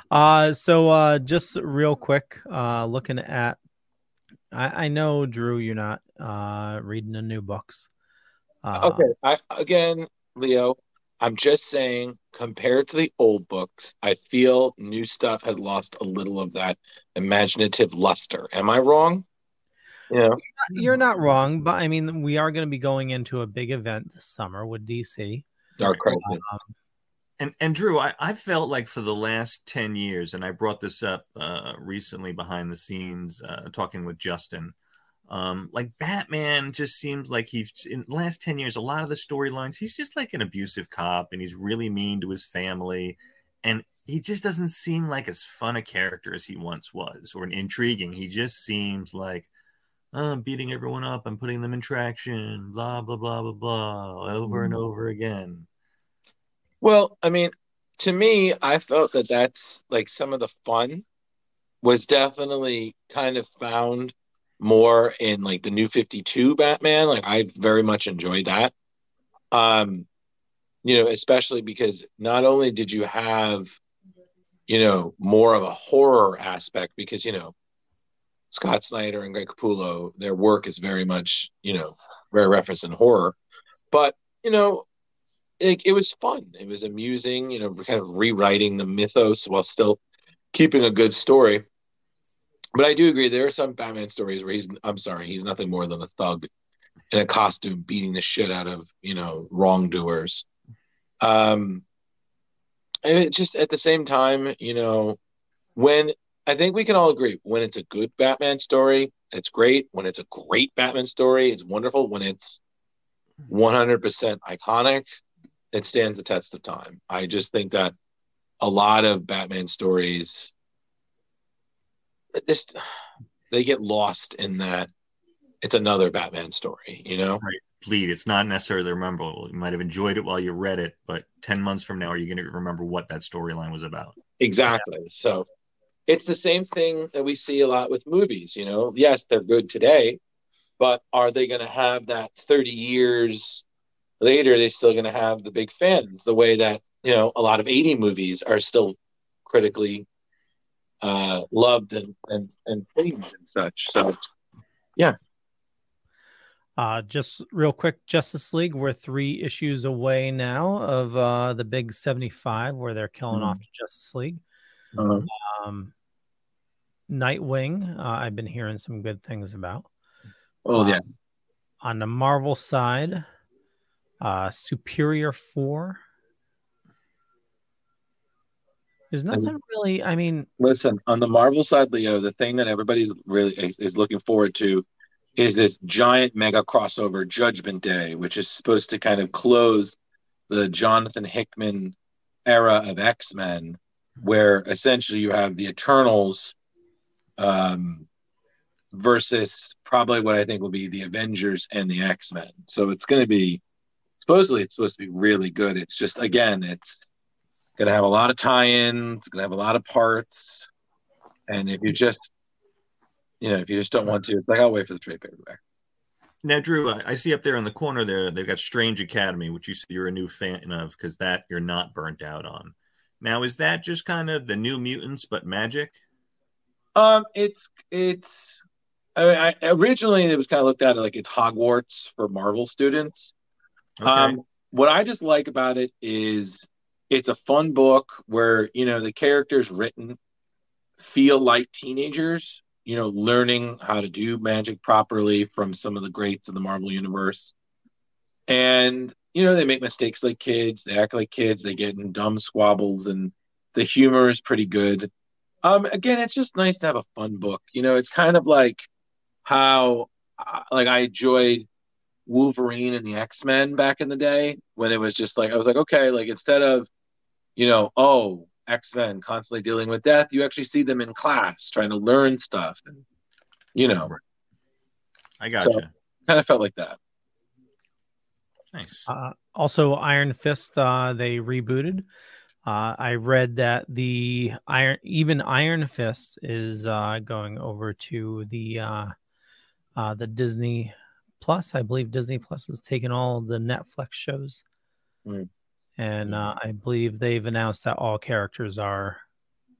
Uh, so uh, just real quick, uh, looking at, I, I know Drew, you're not uh reading the new books. Uh, okay. I, again, Leo, I'm just saying, compared to the old books, I feel new stuff has lost a little of that imaginative luster. Am I wrong? Yeah. You're not wrong, but I mean, we are going to be going into a big event this summer with DC. Dark Crisis. Um, And and Drew, I, I felt like for the last ten years, and I brought this up uh, recently behind the scenes, uh, talking with Justin. Um, like Batman just seems like he's in the last ten years. A lot of the storylines, he's just like an abusive cop, and he's really mean to his family, and he just doesn't seem like as fun a character as he once was, or an intriguing. He just seems like oh, I'm beating everyone up, I'm putting them in traction, blah blah blah blah blah, over and over again. Well, I mean, to me, I felt that that's like some of the fun was definitely kind of found more in like the new 52 Batman. Like I very much enjoyed that. Um, you know, especially because not only did you have, you know, more of a horror aspect because, you know, Scott Snyder and Greg Capullo, their work is very much, you know, very referenced in horror. But you know, it, it was fun. It was amusing, you know, kind of rewriting the mythos while still keeping a good story. But I do agree there are some Batman stories where he's I'm sorry, he's nothing more than a thug in a costume beating the shit out of, you know, wrongdoers. Um and it just at the same time, you know, when I think we can all agree when it's a good Batman story, it's great. When it's a great Batman story, it's wonderful. When it's 100% iconic, it stands the test of time. I just think that a lot of Batman stories this they get lost in that it's another Batman story, you know? Right. Bleed. It's not necessarily memorable. You might have enjoyed it while you read it, but 10 months from now, are you going to remember what that storyline was about? Exactly. So it's the same thing that we see a lot with movies, you know? Yes, they're good today, but are they going to have that 30 years later? They're still going to have the big fans the way that, you know, a lot of 80 movies are still critically uh, loved and, and, and praised and such. So, yeah. Uh, just real quick, Justice League, we're three issues away now of uh, the big 75 where they're killing Mhm. off the Justice League. Uh, Um, Nightwing, uh, I've been hearing some good things about. oh, yeah. On the Marvel side, uh, Superior 4. There's nothing really, I mean, Listen, on the Marvel side, Leo, the thing that everybody's really is, is looking forward to is this giant mega crossover Judgment Day, which is supposed to kind of close the Jonathan Hickman era of X Men, where essentially you have the Eternals um, versus probably what I think will be the Avengers and the X Men. So it's going to be supposedly it's supposed to be really good. It's just again, it's going to have a lot of tie-ins, going to have a lot of parts, and if you just you know if you just don't want to, it's like I'll wait for the trade paperback. Now, Drew, I see up there in the corner there, they've got Strange Academy, which you see you're a new fan of because that you're not burnt out on. Now, is that just kind of the new mutants but magic? Um, it's it's. I, mean, I originally it was kind of looked at like it's Hogwarts for Marvel students. Okay. Um, what I just like about it is it's a fun book where you know the characters written feel like teenagers, you know, learning how to do magic properly from some of the greats of the Marvel universe. And you know, they make mistakes like kids, they act like kids, they get in dumb squabbles, and the humor is pretty good. Um, again, it's just nice to have a fun book. You know, it's kind of like how uh, like I enjoyed Wolverine and the X Men back in the day when it was just like I was like, okay, like instead of, you know, oh, X Men constantly dealing with death, you actually see them in class trying to learn stuff, and you know, I got so- you. kind of felt like that. Nice. Uh, also, Iron Fist, uh, they rebooted. Uh, I read that the Iron, even Iron Fist, is uh, going over to the uh, uh, the Disney Plus. I believe Disney Plus has taken all the Netflix shows, Mm. And uh, I believe they've announced that all characters are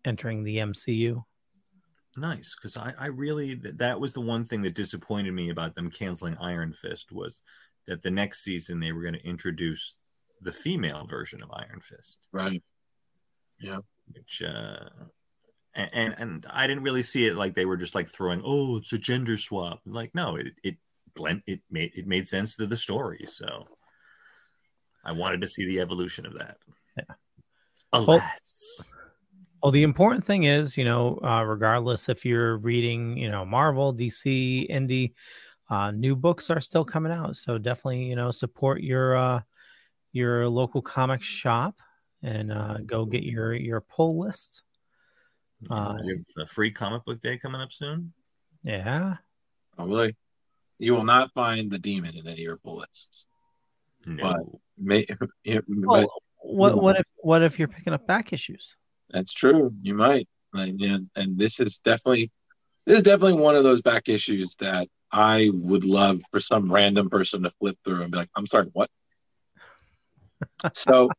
entering the MCU. Nice, because I, I really th- that was the one thing that disappointed me about them canceling Iron Fist was that the next season they were going to introduce the female version of Iron Fist, Right. Yeah. Which uh, and, and and I didn't really see it like they were just like throwing oh it's a gender swap like no it it blend it made it made sense to the story so I wanted to see the evolution of that. Yeah. Alas. Well, the important thing is, you know, uh, regardless if you're reading, you know, Marvel, DC, Indie, uh, new books are still coming out. So definitely, you know, support your uh, your local comic shop and uh, go get your your pull list. Uh, we have a free comic book day coming up soon. Yeah, probably. You will not find the demon in any of your bullets. No. May, yeah, Well, but what what if what if you're picking up back issues? that's true. You might. And, and and this is definitely this is definitely one of those back issues that I would love for some random person to flip through and be like, I'm sorry, what? so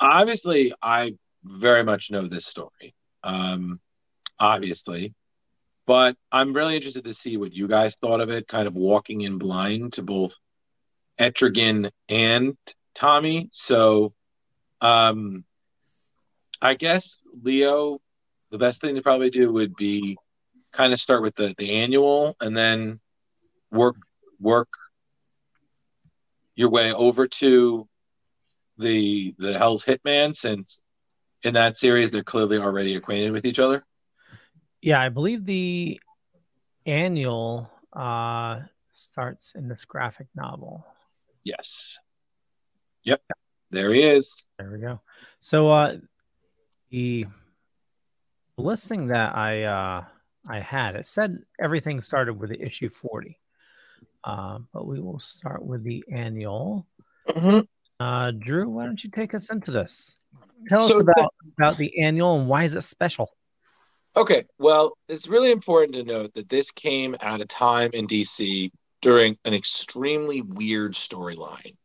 obviously I very much know this story. Um obviously. But I'm really interested to see what you guys thought of it, kind of walking in blind to both Etrigan and Tommy. So, um, I guess Leo, the best thing to probably do would be kind of start with the the annual and then work work your way over to the the Hell's Hitman since in that series they're clearly already acquainted with each other. Yeah, I believe the annual uh starts in this graphic novel. Yes. Yep. There he is. There we go. So uh the listing that I uh I had it said everything started with the issue 40. Uh, but we will start with the annual. Mm-hmm. Uh, Drew, why don't you take us into this? Tell So us about, about the annual and why is it special? Okay, well, it's really important to note that this came at a time in DC during an extremely weird storyline.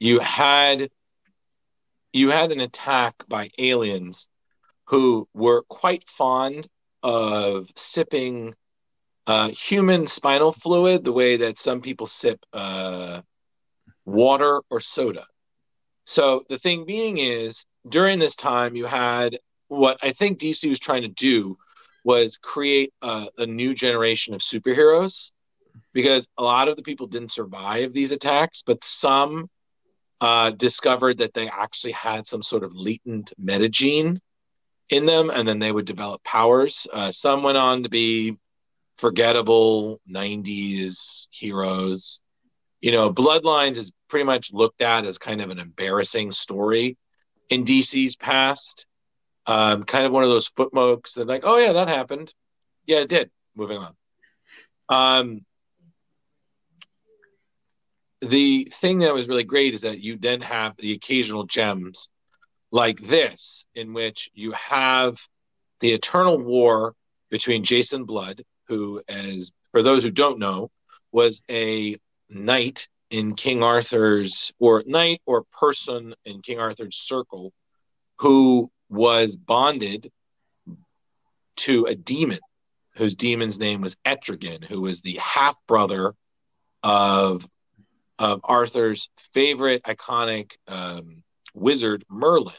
You had you had an attack by aliens who were quite fond of sipping uh, human spinal fluid the way that some people sip uh, water or soda. So the thing being is, during this time, you had what I think DC was trying to do was create a, a new generation of superheroes because a lot of the people didn't survive these attacks, but some uh, discovered that they actually had some sort of latent metagene in them, and then they would develop powers. Uh, some went on to be forgettable 90s heroes. You know, Bloodlines is pretty much looked at as kind of an embarrassing story in DC's past. Um, kind of one of those footmokes that, like, oh, yeah, that happened. Yeah, it did. Moving on. Um, the thing that was really great is that you then have the occasional gems like this, in which you have the eternal war between Jason Blood, who, as for those who don't know, was a knight in King Arthur's, or knight or person in King Arthur's circle, who was bonded to a demon, whose demon's name was Etrigan, who was the half brother of of Arthur's favorite iconic um, wizard Merlin.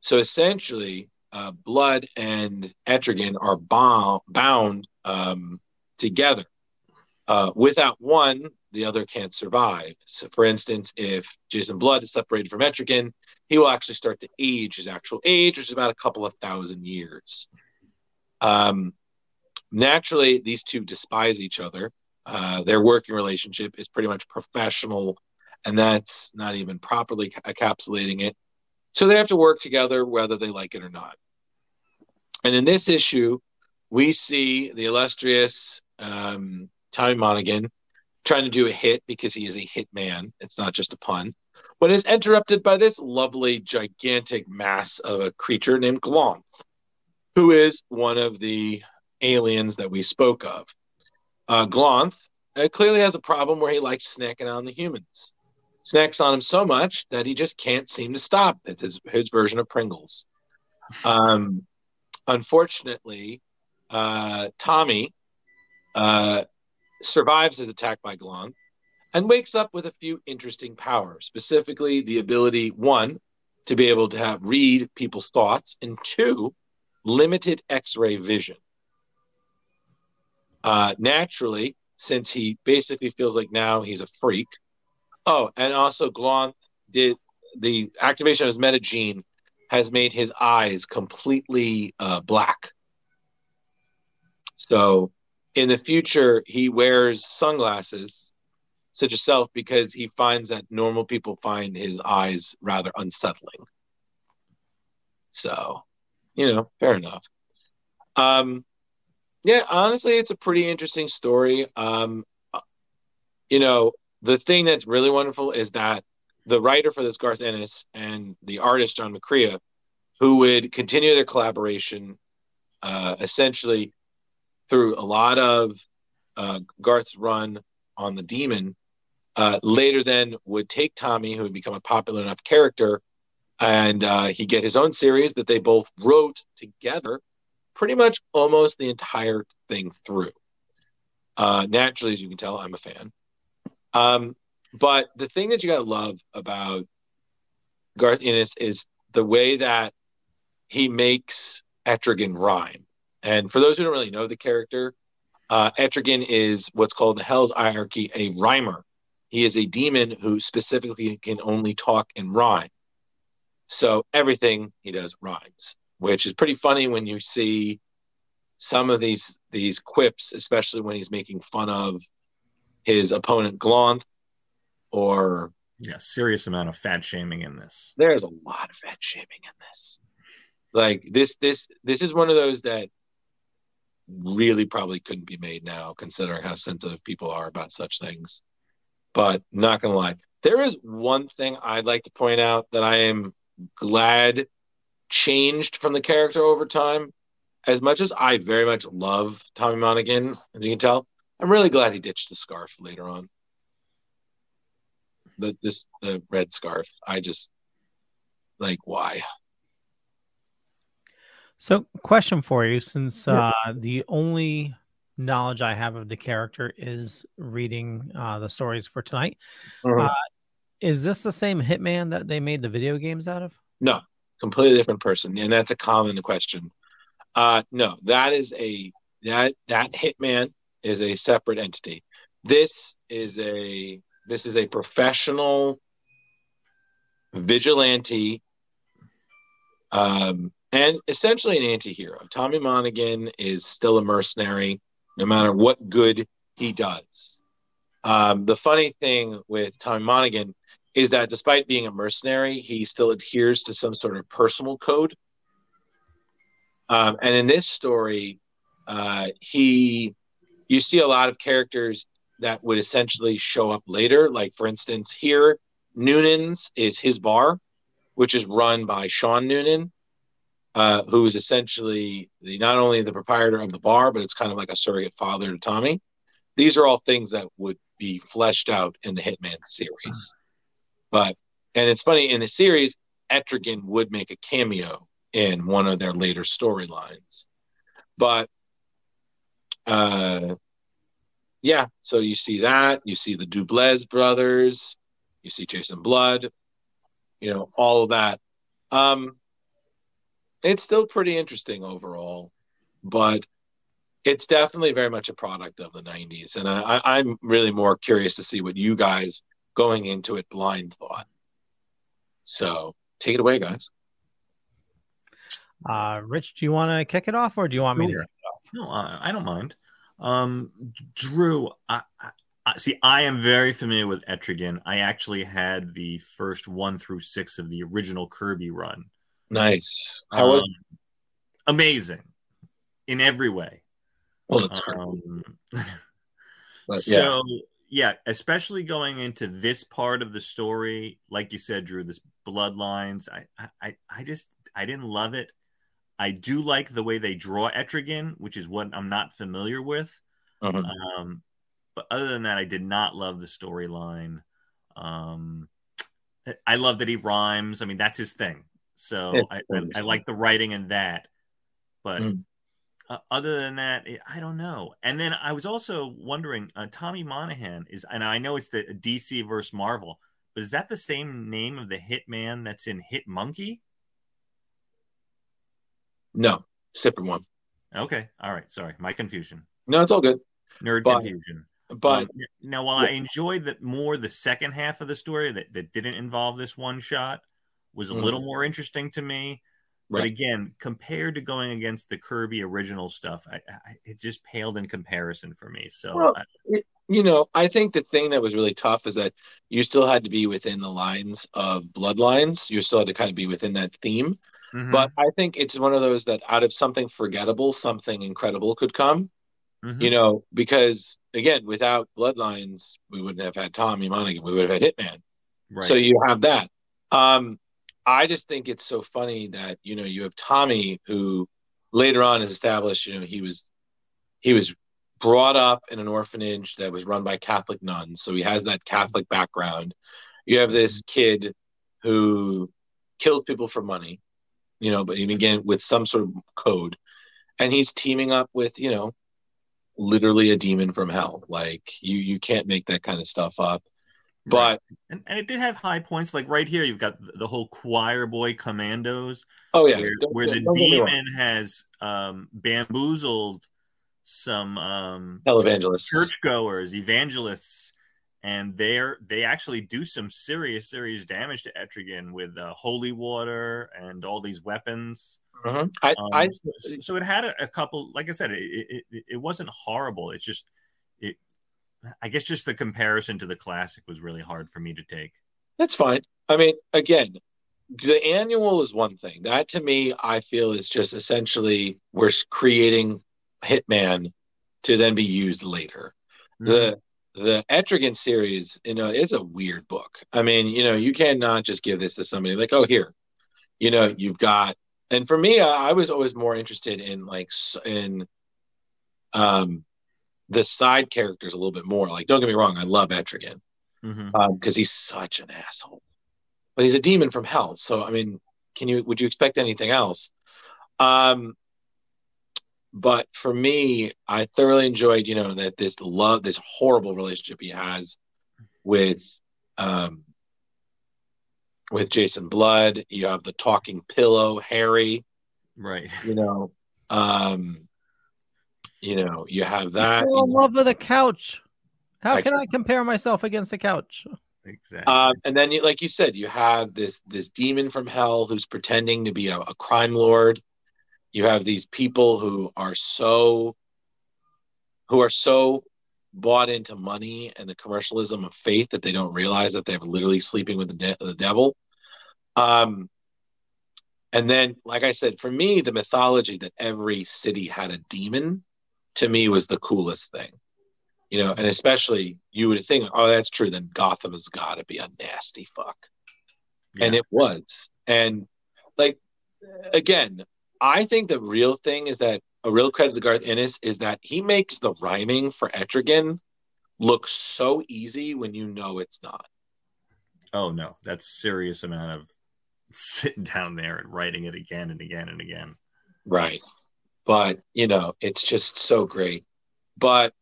So essentially, uh, Blood and Etrigan are bound, bound um, together. Uh, without one, the other can't survive. So, for instance, if Jason Blood is separated from Etrigan, he will actually start to age his actual age, which is about a couple of thousand years. Um, naturally, these two despise each other. Uh, their working relationship is pretty much professional, and that's not even properly encapsulating it. So they have to work together whether they like it or not. And in this issue, we see the illustrious um, Tommy Monaghan trying to do a hit because he is a hit man. It's not just a pun. When it's interrupted by this lovely, gigantic mass of a creature named Glonth, who is one of the aliens that we spoke of. Uh, Glonth uh, clearly has a problem where he likes snacking on the humans. Snacks on him so much that he just can't seem to stop. That's his, his version of Pringles. Um, unfortunately, uh, Tommy uh, survives his attack by Glonth and wakes up with a few interesting powers, specifically the ability one to be able to have read people's thoughts, and two, limited X-ray vision. Uh, naturally, since he basically feels like now he's a freak. Oh, and also Glonth did the activation of his metagene has made his eyes completely uh, black. So in the future, he wears sunglasses, such as self, because he finds that normal people find his eyes rather unsettling. So, you know, fair enough. Um, yeah, honestly, it's a pretty interesting story. Um, you know, the thing that's really wonderful is that the writer for this, Garth Ennis, and the artist, John McCrea, who would continue their collaboration uh, essentially through a lot of uh, Garth's run on the Demon, uh, later then would take Tommy, who would become a popular enough character, and uh, he get his own series that they both wrote together pretty much almost the entire thing through. Uh, naturally, as you can tell, I'm a fan. Um, but the thing that you gotta love about Garth Ennis is the way that he makes Etrigan rhyme. And for those who don't really know the character, uh, Etrigan is what's called the Hell's Hierarchy, a rhymer. He is a demon who specifically can only talk and rhyme. So everything he does rhymes, which is pretty funny when you see some of these these quips, especially when he's making fun of his opponent Glonth or Yeah, serious amount of fat shaming in this. there's a lot of fat shaming in this. Like this, this, this is one of those that really probably couldn't be made now, considering how sensitive people are about such things. But not gonna lie, there is one thing I'd like to point out that I am glad changed from the character over time. As much as I very much love Tommy Monaghan, as you can tell, I'm really glad he ditched the scarf later on. The this the red scarf. I just like why? So, question for you since uh, the only knowledge I have of the character is reading uh, the stories for tonight. Mhm. Uh, is this the same Hitman that they made the video games out of? No, completely different person, and that's a common question. Uh, no, that is a that that hitman is a separate entity. This is a this is a professional vigilante, um, and essentially an anti-hero. Tommy Monaghan is still a mercenary, no matter what good he does. Um, the funny thing with Tommy Monaghan is that despite being a mercenary, he still adheres to some sort of personal code. Um, and in this story, uh, he, you see a lot of characters that would essentially show up later. Like for instance, here Noonan's is his bar, which is run by Sean Noonan, uh, who is essentially the, not only the proprietor of the bar, but it's kind of like a surrogate father to Tommy. These are all things that would be fleshed out in the Hitman series. But and it's funny in the series, Etrigan would make a cameo in one of their later storylines. But uh yeah, so you see that, you see the Dublez brothers, you see Jason Blood, you know, all of that. Um it's still pretty interesting overall, but it's definitely very much a product of the 90s. And I, I'm really more curious to see what you guys going into it blind thought. So take it away, guys. Uh, Rich, do you want to kick it off or do you want me to? No, I, I don't mind. Um, Drew, I, I, I see. I am very familiar with Etrigan. I actually had the first one through six of the original Kirby run. Nice. How was Um, amazing in every way? well it's hard, Um, but yeah. so yeah, especially going into this part of the story, like you said, Drew, this bloodlines. I, I, I just I didn't love it. I do like the way they draw Etrigan, which is what I'm not familiar with. Mhm. Um, but other than that, I did not love the storyline. Um, I love that he rhymes. I mean, that's his thing. So I, I. I like the writing in that. But Mm. Uh, other than that, it- I don't know. And then I was also wondering, uh, Tommy Monaghan is, and I know it's the DC versus Marvel, but is that the same name of the Hitman that's in Hit Monkey? No, separate one. Okay, all right. Sorry, my confusion, No, it's all good. nerd But- confusion. But Um, now, while I enjoyed that more, the second half of the story that, that didn't involve this one shot was a Mhm. little more interesting to me. But Right. again, compared to going against the Kirby original stuff, I, I, it just paled in comparison for me. So Well, I, you know, I think the thing that was really tough is that you still had to be within the lines of bloodlines. You still had to kind of be within that theme. mhm, But I think it's one of those that out of something forgettable, something incredible could come. mhm. You know, because again, without bloodlines, we wouldn't have had Tommy Monaghan. We would have had Hitman. right. So you have that. Um, I just think it's so funny that you know you have Tommy, who later on is established. You know, he was he was brought up in an orphanage that was run by Catholic nuns, so he has that Catholic background. You have this kid who killed people for money, you know, but again with some sort of code, and he's teaming up with you know literally a demon from hell. Like you you can't make that kind of stuff up But and, and it did have high points. Like right here, you've got the whole choir boy commandos. oh yeah, where, where the don't get me wrong. demon has um, bamboozled some um, televangelists. churchgoers, evangelists, and they're they actually do some serious, serious damage to Etrigan with uh, holy water and all these weapons. Mhm. I, Um, I so, so it had a, a couple. Like I said, it, it it- wasn't horrible. It's just. I guess just the comparison to the classic was really hard for me to take. That's fine. I mean, again, the annual is one thing. That to me, I feel is just essentially we're creating Hitman to then be used later. The the Etrigan series, you know, is a weird book. I mean, you know, you cannot just give this to somebody like, oh, here, you know, you've got. And for me, I, I was always more interested in like in um the side characters a little bit more. Like, don't get me wrong, I love Etrigan because he's such an asshole. But he's a demon from hell. So I mean, can you would you expect anything else? Um but for me, I thoroughly enjoyed, you know, that this love, this horrible relationship he has with um with Jason Blood. You have the talking pillow, Harry, right. you know. Um you know, you have that. Fell in love with a couch. How I- can I compare myself against a couch? Exactly. Um, and then, you, like you said, you have this this demon from hell who's pretending to be a, a crime lord. You have these people who are so who are so bought into money and the commercialism of faith that they don't realize that they're literally sleeping with the, de- the devil. Um, and then, like I said, for me, the mythology that every city had a demon to me was the coolest thing you know, and especially you would think, oh, that's true. Then Gotham has got to be a nasty fuck, and it was. And like again, I think the real thing is that a real credit to Garth Ennis is that he makes the rhyming for Etrigan look so easy when you know it's not. Oh no, that's serious amount of sitting down there and writing it again and again and again. Right. But, you know, it's just so great. But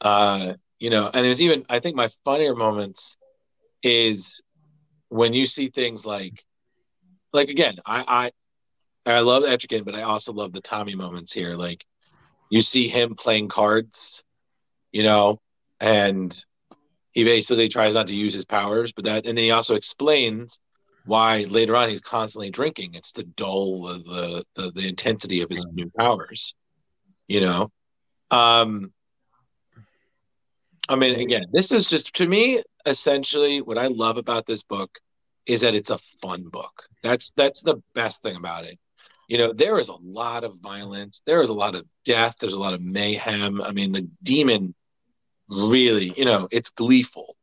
uh, you know, and there's even I think my funnier moments is when you see things like like again, I I I love Etrigan, but I also love the Tommy moments here. Like you see him playing cards, you know, and he basically tries not to use his powers, but that and then he also explains why later on he's constantly drinking. It's the dull, the the the, the intensity of his new powers. You know, um, I mean, again, this is just to me essentially what I love about this book is that it's a fun book. That's that's the best thing about it. You know, there is a lot of violence. There is a lot of death. There's a lot of mayhem. I mean, the demon really, you know, it's gleeful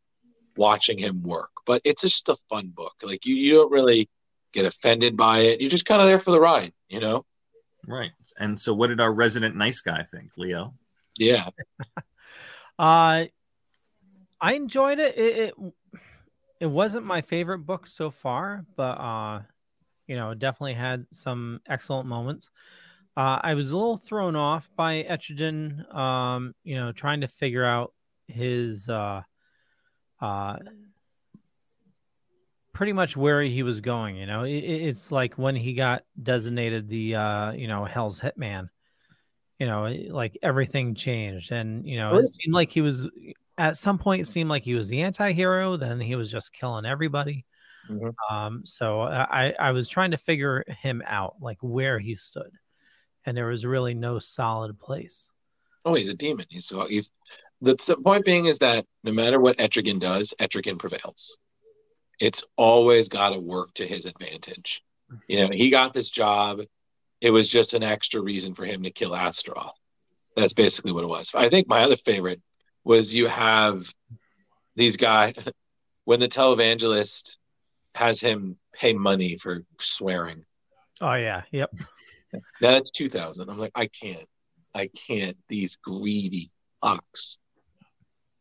watching him work, but it's just a fun book. Like you, you don't really get offended by it. You're just kind of there for the ride, you know? Right. And so, what did our resident nice guy think, Leo? Yeah. Uh, I enjoyed it. It, it. it wasn't my favorite book so far, but uh, you know, definitely had some excellent moments. Uh, I was a little thrown off by Etrigan, um, you know, trying to figure out his uh, uh, pretty much where he was going. You know, it, it- it's like when he got designated the uh, you know Hell's Hitman. You know, like everything changed, and you know, it seemed like he was at some point. It seemed like he was the anti-hero. Then he was just killing everybody. Mhm. Um, so I I was trying to figure him out, like where he stood, and there was really no solid place. Oh, he's a demon. He's he's the, the point being is that no matter what Etrigan does, Etrigan prevails. It's always got to work to his advantage. You know, he got this job. It was just an extra reason for him to kill Astaroth. That's basically what it was. I think my other favorite was you have these guys when the televangelist has him pay money for swearing. Oh yeah, yep. Now that's two thousand. I'm like, I can't, I can't. These greedy fucks.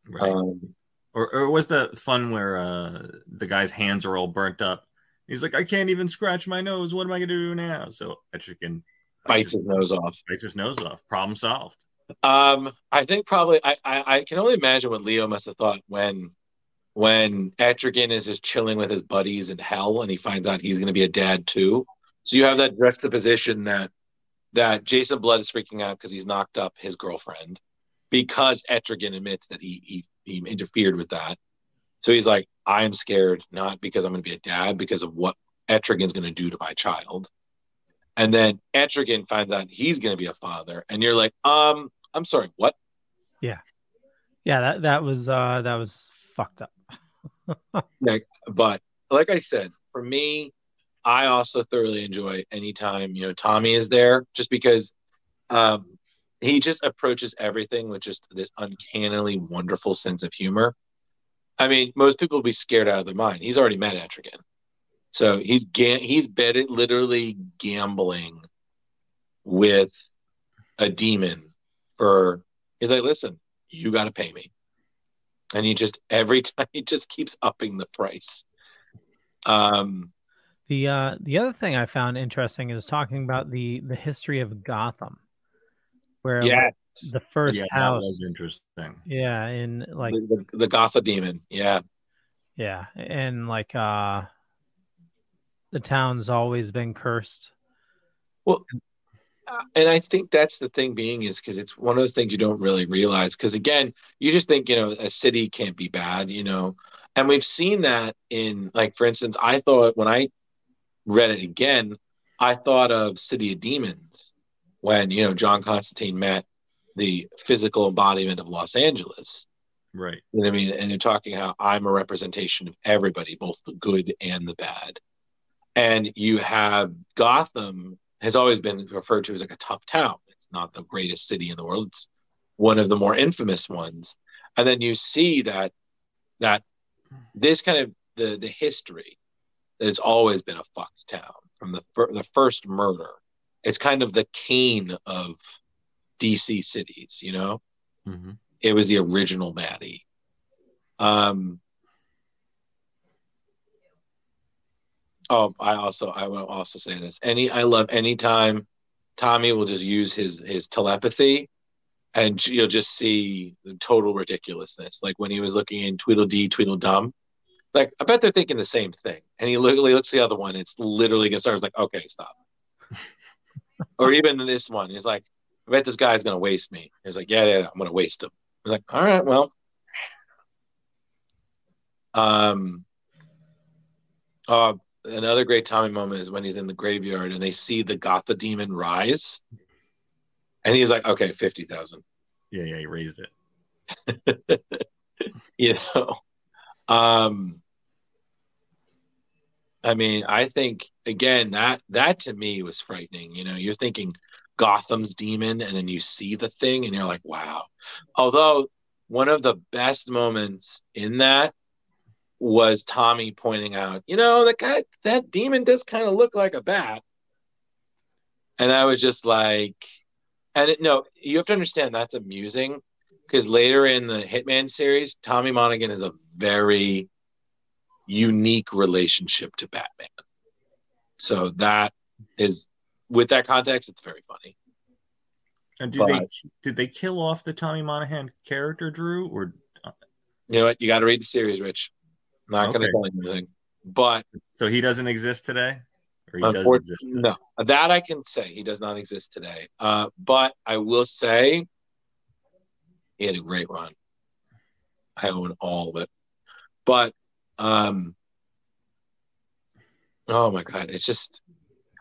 Right. Um, or, or was the fun where uh, the guy's hands are all burnt up? He's like, I can't even scratch my nose. What am I going to do now? So Etrigan bites his nose off. bites his nose off. Problem solved. Um, I think probably I, I I can only imagine what Leo must have thought when when Etrigan is just chilling with his buddies in hell and he finds out he's going to be a dad too. So you have that juxtaposition that that Jason Blood is freaking out because he's knocked up his girlfriend because Etrigan admits that he, he he interfered with that. So he's like, I am scared not because I'm going to be a dad, because of what Etrigan's going to do to my child. And then Etrigan finds out he's going to be a father, and you're like, um, I'm sorry, what? Yeah, yeah, that that was uh that was fucked up. like, but like I said, for me, I also thoroughly enjoy anytime you know Tommy is there, just because um, he just approaches everything with just this uncannily wonderful sense of humor. I mean, most people would be scared out of their mind. He's already met Etrigan, so he's ga- he's bet it literally gambling with a demon for. He's like, listen, you got to pay me and he just every time he just keeps upping the price. Um, the uh, the other thing I found interesting is talking about the the history of Gotham, where yeah, like, the first yeah, house, that was interesting. yeah, in like the, the, the Gotha demon, yeah, yeah, and like uh, the town's always been cursed. Well, and I think that's the thing being is because it's one of those things you don't really realize. Because again, you just think you know a city can't be bad, you know, and we've seen that in like for instance, I thought when I read it again, I thought of City of Demons when you know John Constantine met the physical embodiment of Los Angeles. Right. You know what I mean? And they're talking how I'm a representation of everybody, both the good and the bad. And you have Gotham has always been referred to as like a tough town. It's not the greatest city in the world. It's one of the more infamous ones. And then you see that that this kind of the the history that it's always been a fucked town from the fir- the first murder. It's kind of the Kane of DC cities, you know. Mm-hmm. It was the original Maddie. Um, Oh, I also I will also say this. Any I love anytime Tommy will just use his his telepathy and you'll just see the total ridiculousness. Like when he was looking in Tweedledee, Tweedledum. Like I bet they're thinking the same thing. And he literally looks the other one, it's literally gonna start like, okay, stop. or even this one, he's like, I bet this guy's gonna waste me. He's like, Yeah, yeah, yeah I'm gonna waste him. He's like, All right, well. Um uh another great Tommy moment is when he's in the graveyard and they see the Gotha demon rise, and he's like, "Okay, fifty thousand. Yeah, yeah, he raised it. you know, um, I mean, I think again that that to me was frightening. You know, you're thinking Gotham's demon, and then you see the thing, and you're like, "Wow." Although one of the best moments in that was Tommy pointing out, you know, that guy, that demon does kind of look like a bat. And I was just like, and it, no, you have to understand that's amusing because later in the Hitman series, Tommy Monaghan is a very unique relationship to Batman. So that is, with that context, it's very funny. And did but, they did they kill off the Tommy Monaghan character, Drew, or? You know what? You got to read the series, Rich. Not okay. going to tell you anything. But so he doesn't exist today, or he does exist. Today? No, that I can say he does not exist today. Uh, but I will say he had a great run. I own all of it. But um, oh my god, it's just.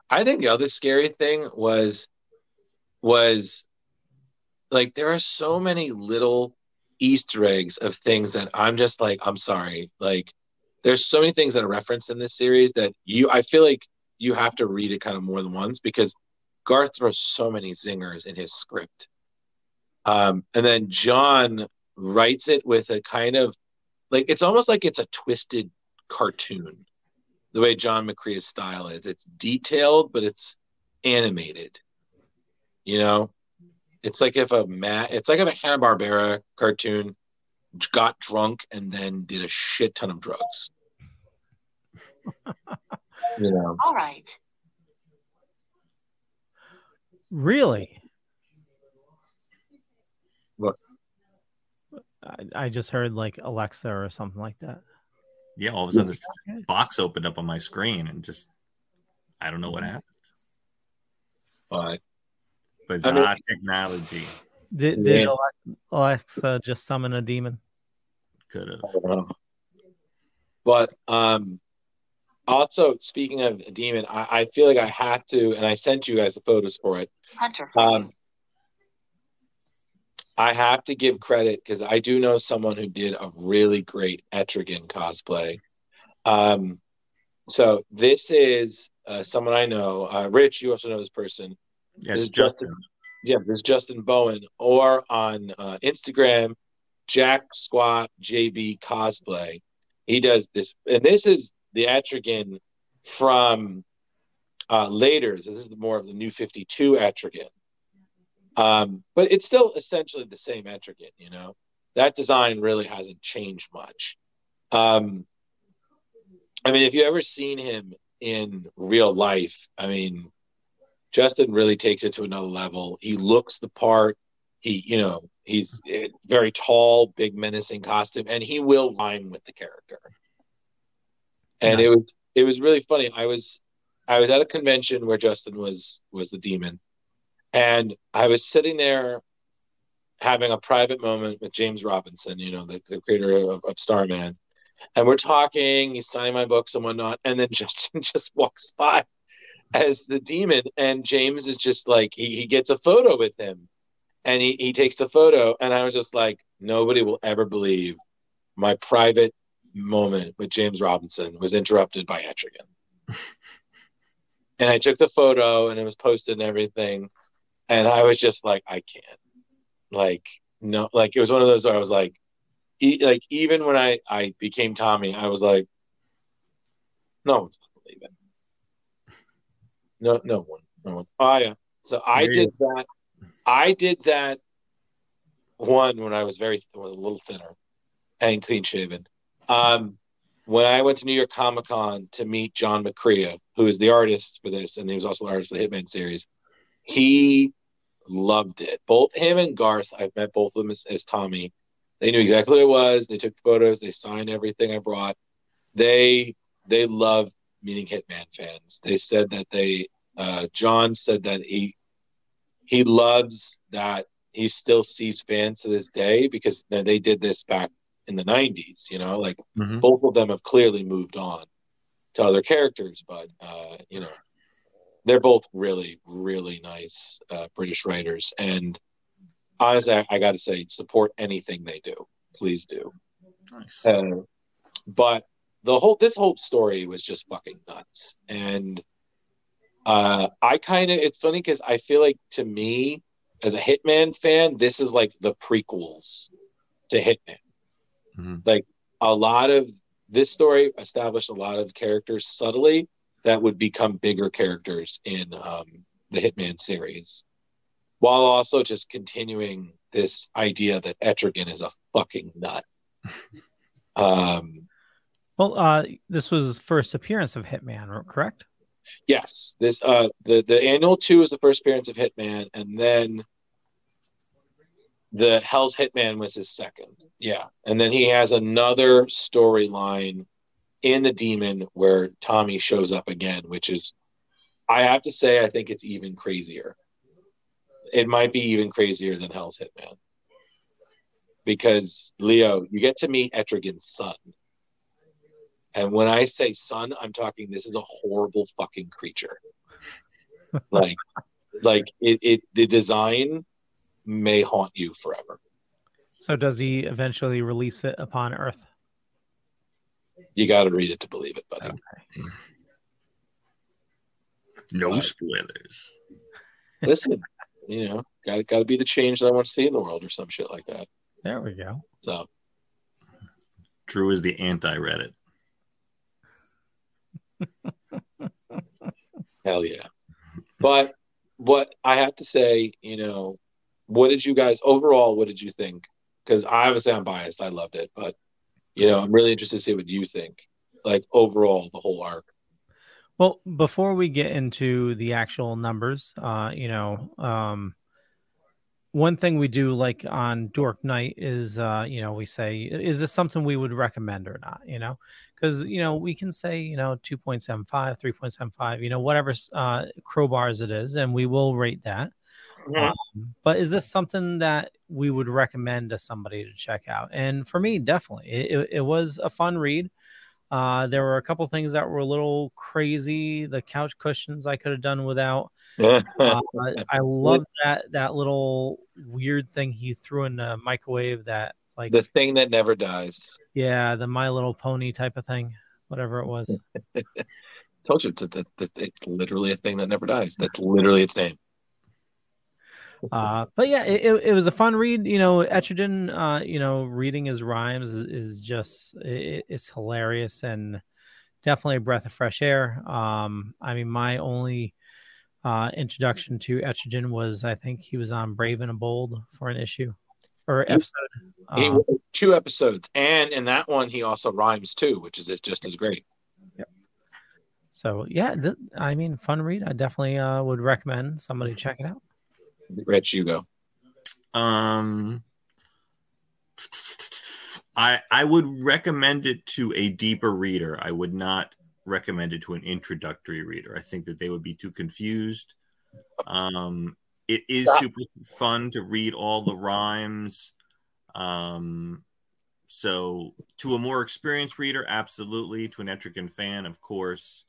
I think the other scary thing was was like there are so many little Easter eggs of things that I'm just like, I'm sorry. Like, there's so many things that are referenced in this series that you, I feel like you have to read it kind of more than once because Garth throws so many zingers in his script. Um, and then John writes it with a kind of like, it's almost like it's a twisted cartoon, the way John McCrea's style is. It's detailed, but it's animated, you know? It's like if a mat it's like if a Hanna Barbera cartoon got drunk and then did a shit ton of drugs. you know. All right. Really? What? I, I just heard like Alexa or something like that. Yeah, all of a sudden this box opened up on my screen and just I don't know what happened. But Bizarre I mean- technology Did, did Yeah. Alexa just summon a demon? could have. I don't know. But um, also speaking of a demon, I, I feel like I have to, and I sent you guys the photos for it. Hunter Um, freeze. I have to give credit because I do know someone who did a really great Etrigan cosplay. Um, so this is uh, someone I know. Uh, Rich, you also know this person. Yeah, This is Justin. Justin. Yeah, there's Justin Bowen, or on uh, Instagram, Jack Squat JB Cosplay. He does this, and this is the Etrigan from uh, later. This is more of the new 52 Etrigan. Um, but it's still essentially the same Etrigan, you know. That design really hasn't changed much. Um, I mean, if you ever seen him in real life, I mean, Justin really takes it to another level. He looks the part. He, you know, he's eh, very tall, big, menacing costume, and he will rhyme with the character. And it was it was really funny. I was I was at a convention where Justin was was the demon, and I was sitting there having a private moment with James Robinson, you know, the, the creator of, of Starman. And we're talking, he's signing my books and whatnot, and then Justin just walks by as the demon, and James is just like he, he gets a photo with him. And he, he takes the photo, and I was just like, nobody will ever believe my private moment with James Robinson was interrupted by Etrigan. and I took the photo and it was posted and everything. And I was just like, I can't. Like, no, like it was one of those where I was like, e- like even when I, I became Tommy, I was like, no one's gonna believe it. No, no one, no one. Oh yeah. So I There did that. I did that one when I was very was a little thinner and clean shaven. Um, when I went to New York Comic Con to meet John McCrea, who is the artist for this, and he was also the artist for the Hitman series, he loved it. Both him and Garth, I've met both of them as, as Tommy. They knew exactly who it was. They took photos. They signed everything I brought. They they love meeting Hitman fans. They said that they uh, John said that he he loves that he still sees fans to this day because they did this back in the 90s you know like Mhm. both of them have clearly moved on to other characters but uh you know they're both really really nice uh, british writers. And honestly i, I got to say support anything they do. Please do. Nice. uh, but the whole this whole story was just fucking nuts. And uh i kind of it's funny because i feel like to me as a hitman fan this is like the prequels to hitman. Mhm. like a lot of this story established a lot of characters subtly that would become bigger characters in um, the hitman series while also just continuing this idea that etrigan is a fucking nut um Well, uh, this was first appearance of Hitman, correct? Yes, this uh the the annual two is the first appearance of Hitman, and then the Hell's Hitman was his second. Yeah, and then he has another storyline in the Demon where Tommy shows up again, which is, I have to say, I think it's even crazier. It might be even crazier than Hell's Hitman because Leo, you get to meet Etrigan's son. And when I say son, I'm talking this is a horrible fucking creature. like like it, it the design may haunt you forever. So does he eventually release it upon Earth? You gotta read it to believe it, buddy. Okay. No Right. spoilers. Listen, you know, gotta gotta be the change that I want to see in the world or some shit like that. There we go. So Drew is the anti Reddit. hell yeah. But what I have to say, you know, what did you guys overall? What did you think? Because obviously I'm biased. I loved it, but you know, I'm really interested to see what you think. Like overall, the whole arc. Well, before we get into the actual numbers, uh, you know, um, one thing we do like on Dork Night is, uh, you know, we say, is this something we would recommend or not? You know, because you know we can say, you know, 2.75, 3.75, you know, whatever uh, crowbars it is, and we will rate that. Mhm. Um, but is this something that we would recommend to somebody to check out? And for me, definitely, it, it, was a fun read. Uh, there were a couple things that were a little crazy. The couch cushions I could have done without. Uh, I love that that little weird thing he threw in the microwave. That like, the thing that never dies. yeah, the My Little Pony type of thing, whatever it was. Told you, it's, it's, it's literally a thing that never dies. That's literally its name. Uh, but yeah, it, it, it was a fun read. You know, Etrigan, uh, you know, reading his rhymes is, is just it, it's hilarious and definitely a breath of fresh air. Um, I mean, my only uh, introduction to Etrigan was I think he was on Brave and Bold for an issue or episode. He wrote two episodes, and in that one, he also rhymes too, which is just as great. so yeah, th- I mean, fun read. I definitely uh, would recommend somebody check it out. Rich, you go. Um, I I would recommend it to a deeper reader. I would not recommend it to an introductory reader. I think that they would be too confused. Um, it is Stop. super fun to read all the rhymes. Um, so to a more experienced reader, absolutely. To an Etrigan fan, of course.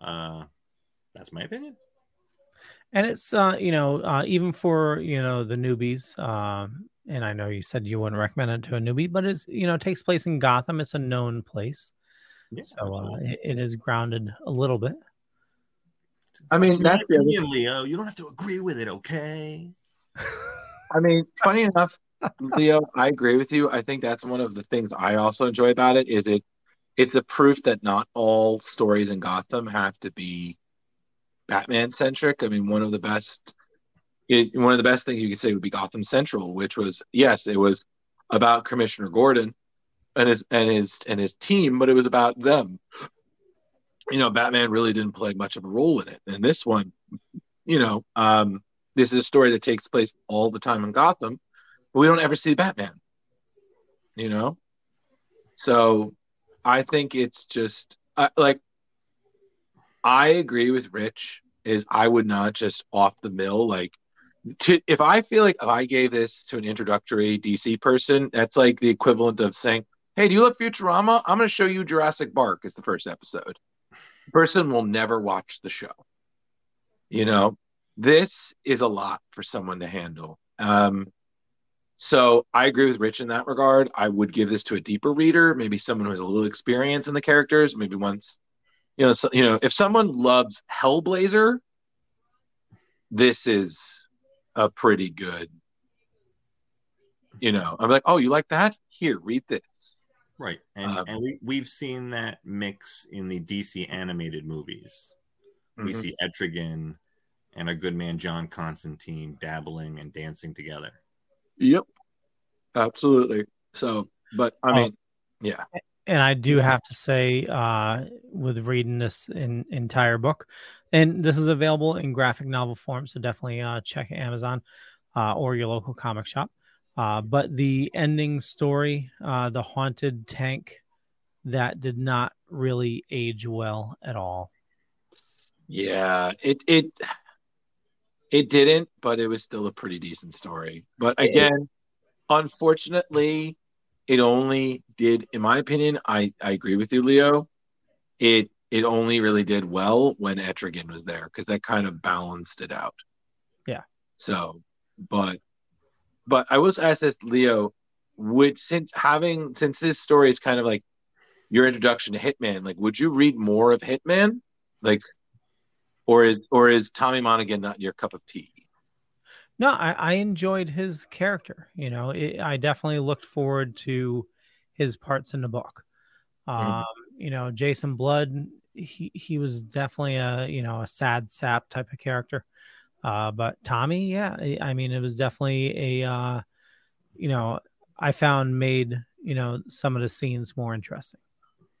Uh, that's my opinion. And it's uh you know uh even for you know the newbies um and i know you said you wouldn't recommend it to a newbie but it's you know it takes place in gotham it's a known place Yeah, so uh, it, it is grounded a little bit I mean, that's the other opinion, Leo. You don't have to agree with it, okay? I mean, funny enough, Leo, I agree with you. I think that's one of the things I also enjoy about it is it it's a proof that not all stories in Gotham have to be Batman centric. I mean, one of the best it, one of the best things you could say would be Gotham Central, which was yes, it was about Commissioner Gordon and his and his and his team, but it was about them. You know, Batman really didn't play much of a role in it. And this one, you know, um, this is a story that takes place all the time in Gotham, but we don't ever see Batman. You know, so I think it's just like I agree with Rich. Is I would not just off the mill like to if I feel like if I gave this to an introductory DC person, that's like the equivalent of saying, "Hey, do you love Futurama? I'm going to show you Jurassic Park as the first episode." The person will never watch the show. You know, this is a lot for someone to handle. Um, so I agree with Rich in that regard. I would give this to a deeper reader, maybe someone who has a little experience in the characters, maybe once, you know, so, you know, if someone loves Hellblazer, this is a pretty good. You know, I'm like, oh, you like that? Here, read this. Right, and Um, and we we've seen that mix in the DC animated movies. We Mhm. see Etrigan and our good man John Constantine dabbling and dancing together. Yep, absolutely. So, but I Oh. mean, yeah, and I do have to say, uh, with reading this in, entire book, and this is available in graphic novel form, so definitely uh, check Amazon uh, or your local comic shop. Uh, but the ending story, uh, the haunted tank, that did not really age well at all. Yeah, it it it didn't, but it was still a pretty decent story. But again, unfortunately, it only did, in my opinion, I I agree with you, Leo. It it only really did well when Etrigan was there because that kind of balanced it out. Yeah. So, but but I was asked this, Leo, would since having since this story is kind of like your introduction to Hitman, like would you read more of Hitman? Like or is or is Tommy Monaghan not your cup of tea? No, I, I enjoyed his character. You know, it, I definitely looked forward to his parts in the book. Um, You know, Jason Blood, he he was definitely a you know a sad sap type of character. Uh, but Tommy, yeah, I- I mean, it was definitely a uh, you know I found made you know some of the scenes more interesting.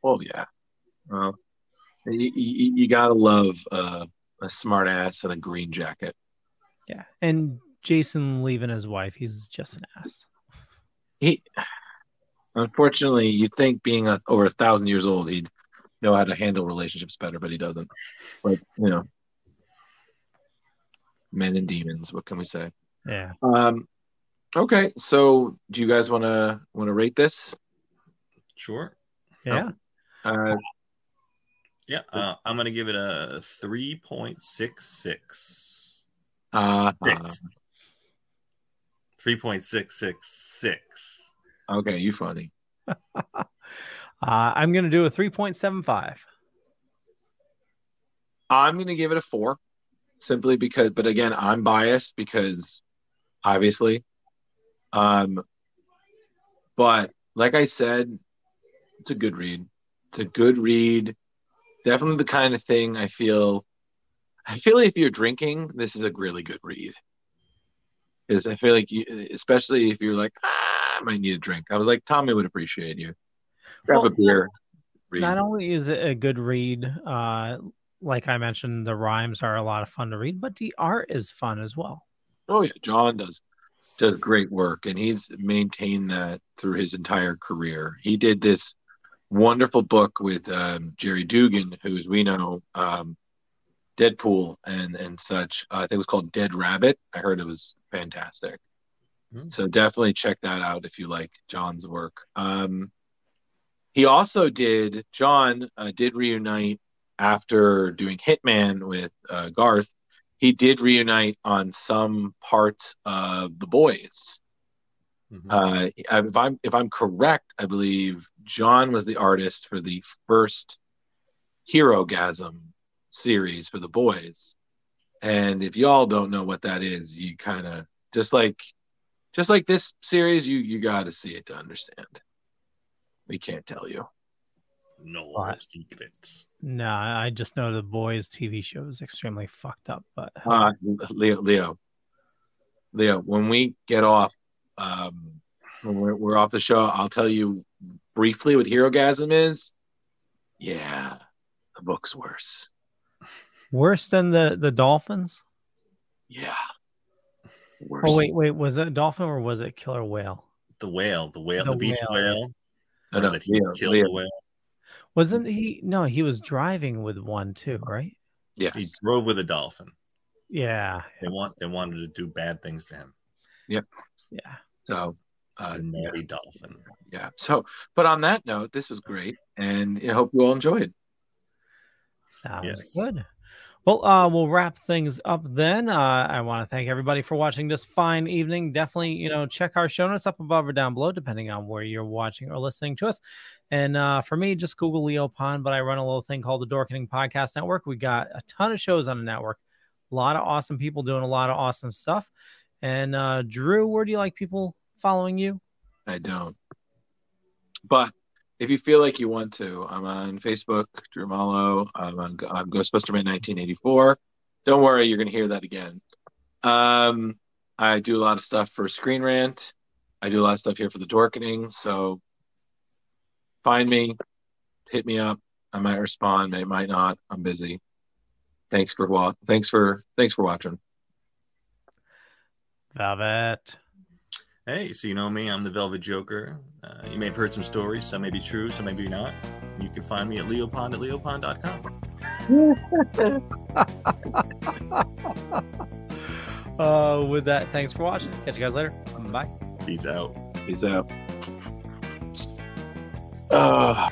Oh yeah. Well, you, you, you gotta love uh, a smart ass and a green jacket. Yeah, and Jason leaving his wife. He's just an ass. He, unfortunately, you'd think being a, over a thousand years old, he'd know how to handle relationships better, but he doesn't. But you know, men and demons. What can we say? Yeah. Um, okay, so do you guys want to want to rate this? Sure. Yeah. Uh, Yeah, uh, I'm gonna give it a three point six six. uh, Six. Three point six six six. uh, okay, you funny. Uh, I'm going to do a 3.75. I'm going to give it a four, simply because. But again, I'm biased because, obviously, um, but like I said, it's a good read. It's a good read. Definitely the kind of thing I feel. I feel if you're drinking, this is a really good read. Because I feel like, you, especially if you're like, ah, I might need a drink. I was like, Tommy would appreciate you. Grab a beer. Read. Not only is it a good read, uh, like I mentioned, the rhymes are a lot of fun to read, but the art is fun as well. Oh yeah, John does does great work, and he's maintained that through his entire career. He did this wonderful book with um, Gerry Duggan, who, as we know, um, Deadpool and and such. Uh, I think it was called Dead Rabbit. I heard it was fantastic. Hmm. So definitely check that out if you like John's work. Um, he also did. John uh, did reunite after doing Hitman with uh, Garth he did reunite on some parts of the boys. Mhm. Uh, if I'm if I'm correct, I believe John was the artist for the first Herogasm series for the boys. And if y'all don't know what that is, you kind of just like just like this series, you you got to see it to understand. We can't tell you. no What? secrets. No, I just know the boys' TV show is extremely fucked up, but Uh, Leo, Leo, Leo. When we get off, um, when we're, we're off the show, I'll tell you briefly what Herogasm is. Yeah, the book's worse. Worse than the the dolphins. Yeah, worse. Oh wait, wait, was it dolphin or was it killer whale? The whale, the whale, The the, beach whale, yeah. whale. no, no, that he Leo, killed Leo. the whale. Wasn't he? No, he was driving with one too, right? Yes. He drove with a dolphin. Yeah, They want they wanted to do bad things to him. Yep. Yeah. So, It's uh, a naughty dolphin. yeah. So, but on that note, this was great, and I hope you all enjoyed. Sounds Yes. good. Well, uh, we'll wrap things up then. Uh, I want to thank everybody for watching this fine evening. Definitely, you know, check our show notes up above or down below, depending on where you're watching or listening to us. And uh, for me, just Google Leo Pond, but I run a little thing called the Dorkening Podcast Network. We got a ton of shows on the network, a lot of awesome people doing a lot of awesome stuff. And uh, Drew, where do you like people following you? I don't. But if you feel like you want to, I'm on Facebook, Drew Malo. I'm on I'm Ghostbuster Man 1984. Don't worry, you're going to hear that again. Um, I do a lot of stuff for Screen Rant. I do a lot of stuff here for the Dorkening. So find me, hit me up. I might respond, I might not. I'm busy. Thanks for wa- Thanks for thanks for watching. Velvet. Hey, so you know me, I'm the Velvet Joker. Uh, you may have heard some stories, some may be true, some may be not. You can find me at leopond at leopond.com. Uh, with that, thanks for watching. Catch you guys later. Bye. Peace out. Peace out. Uh,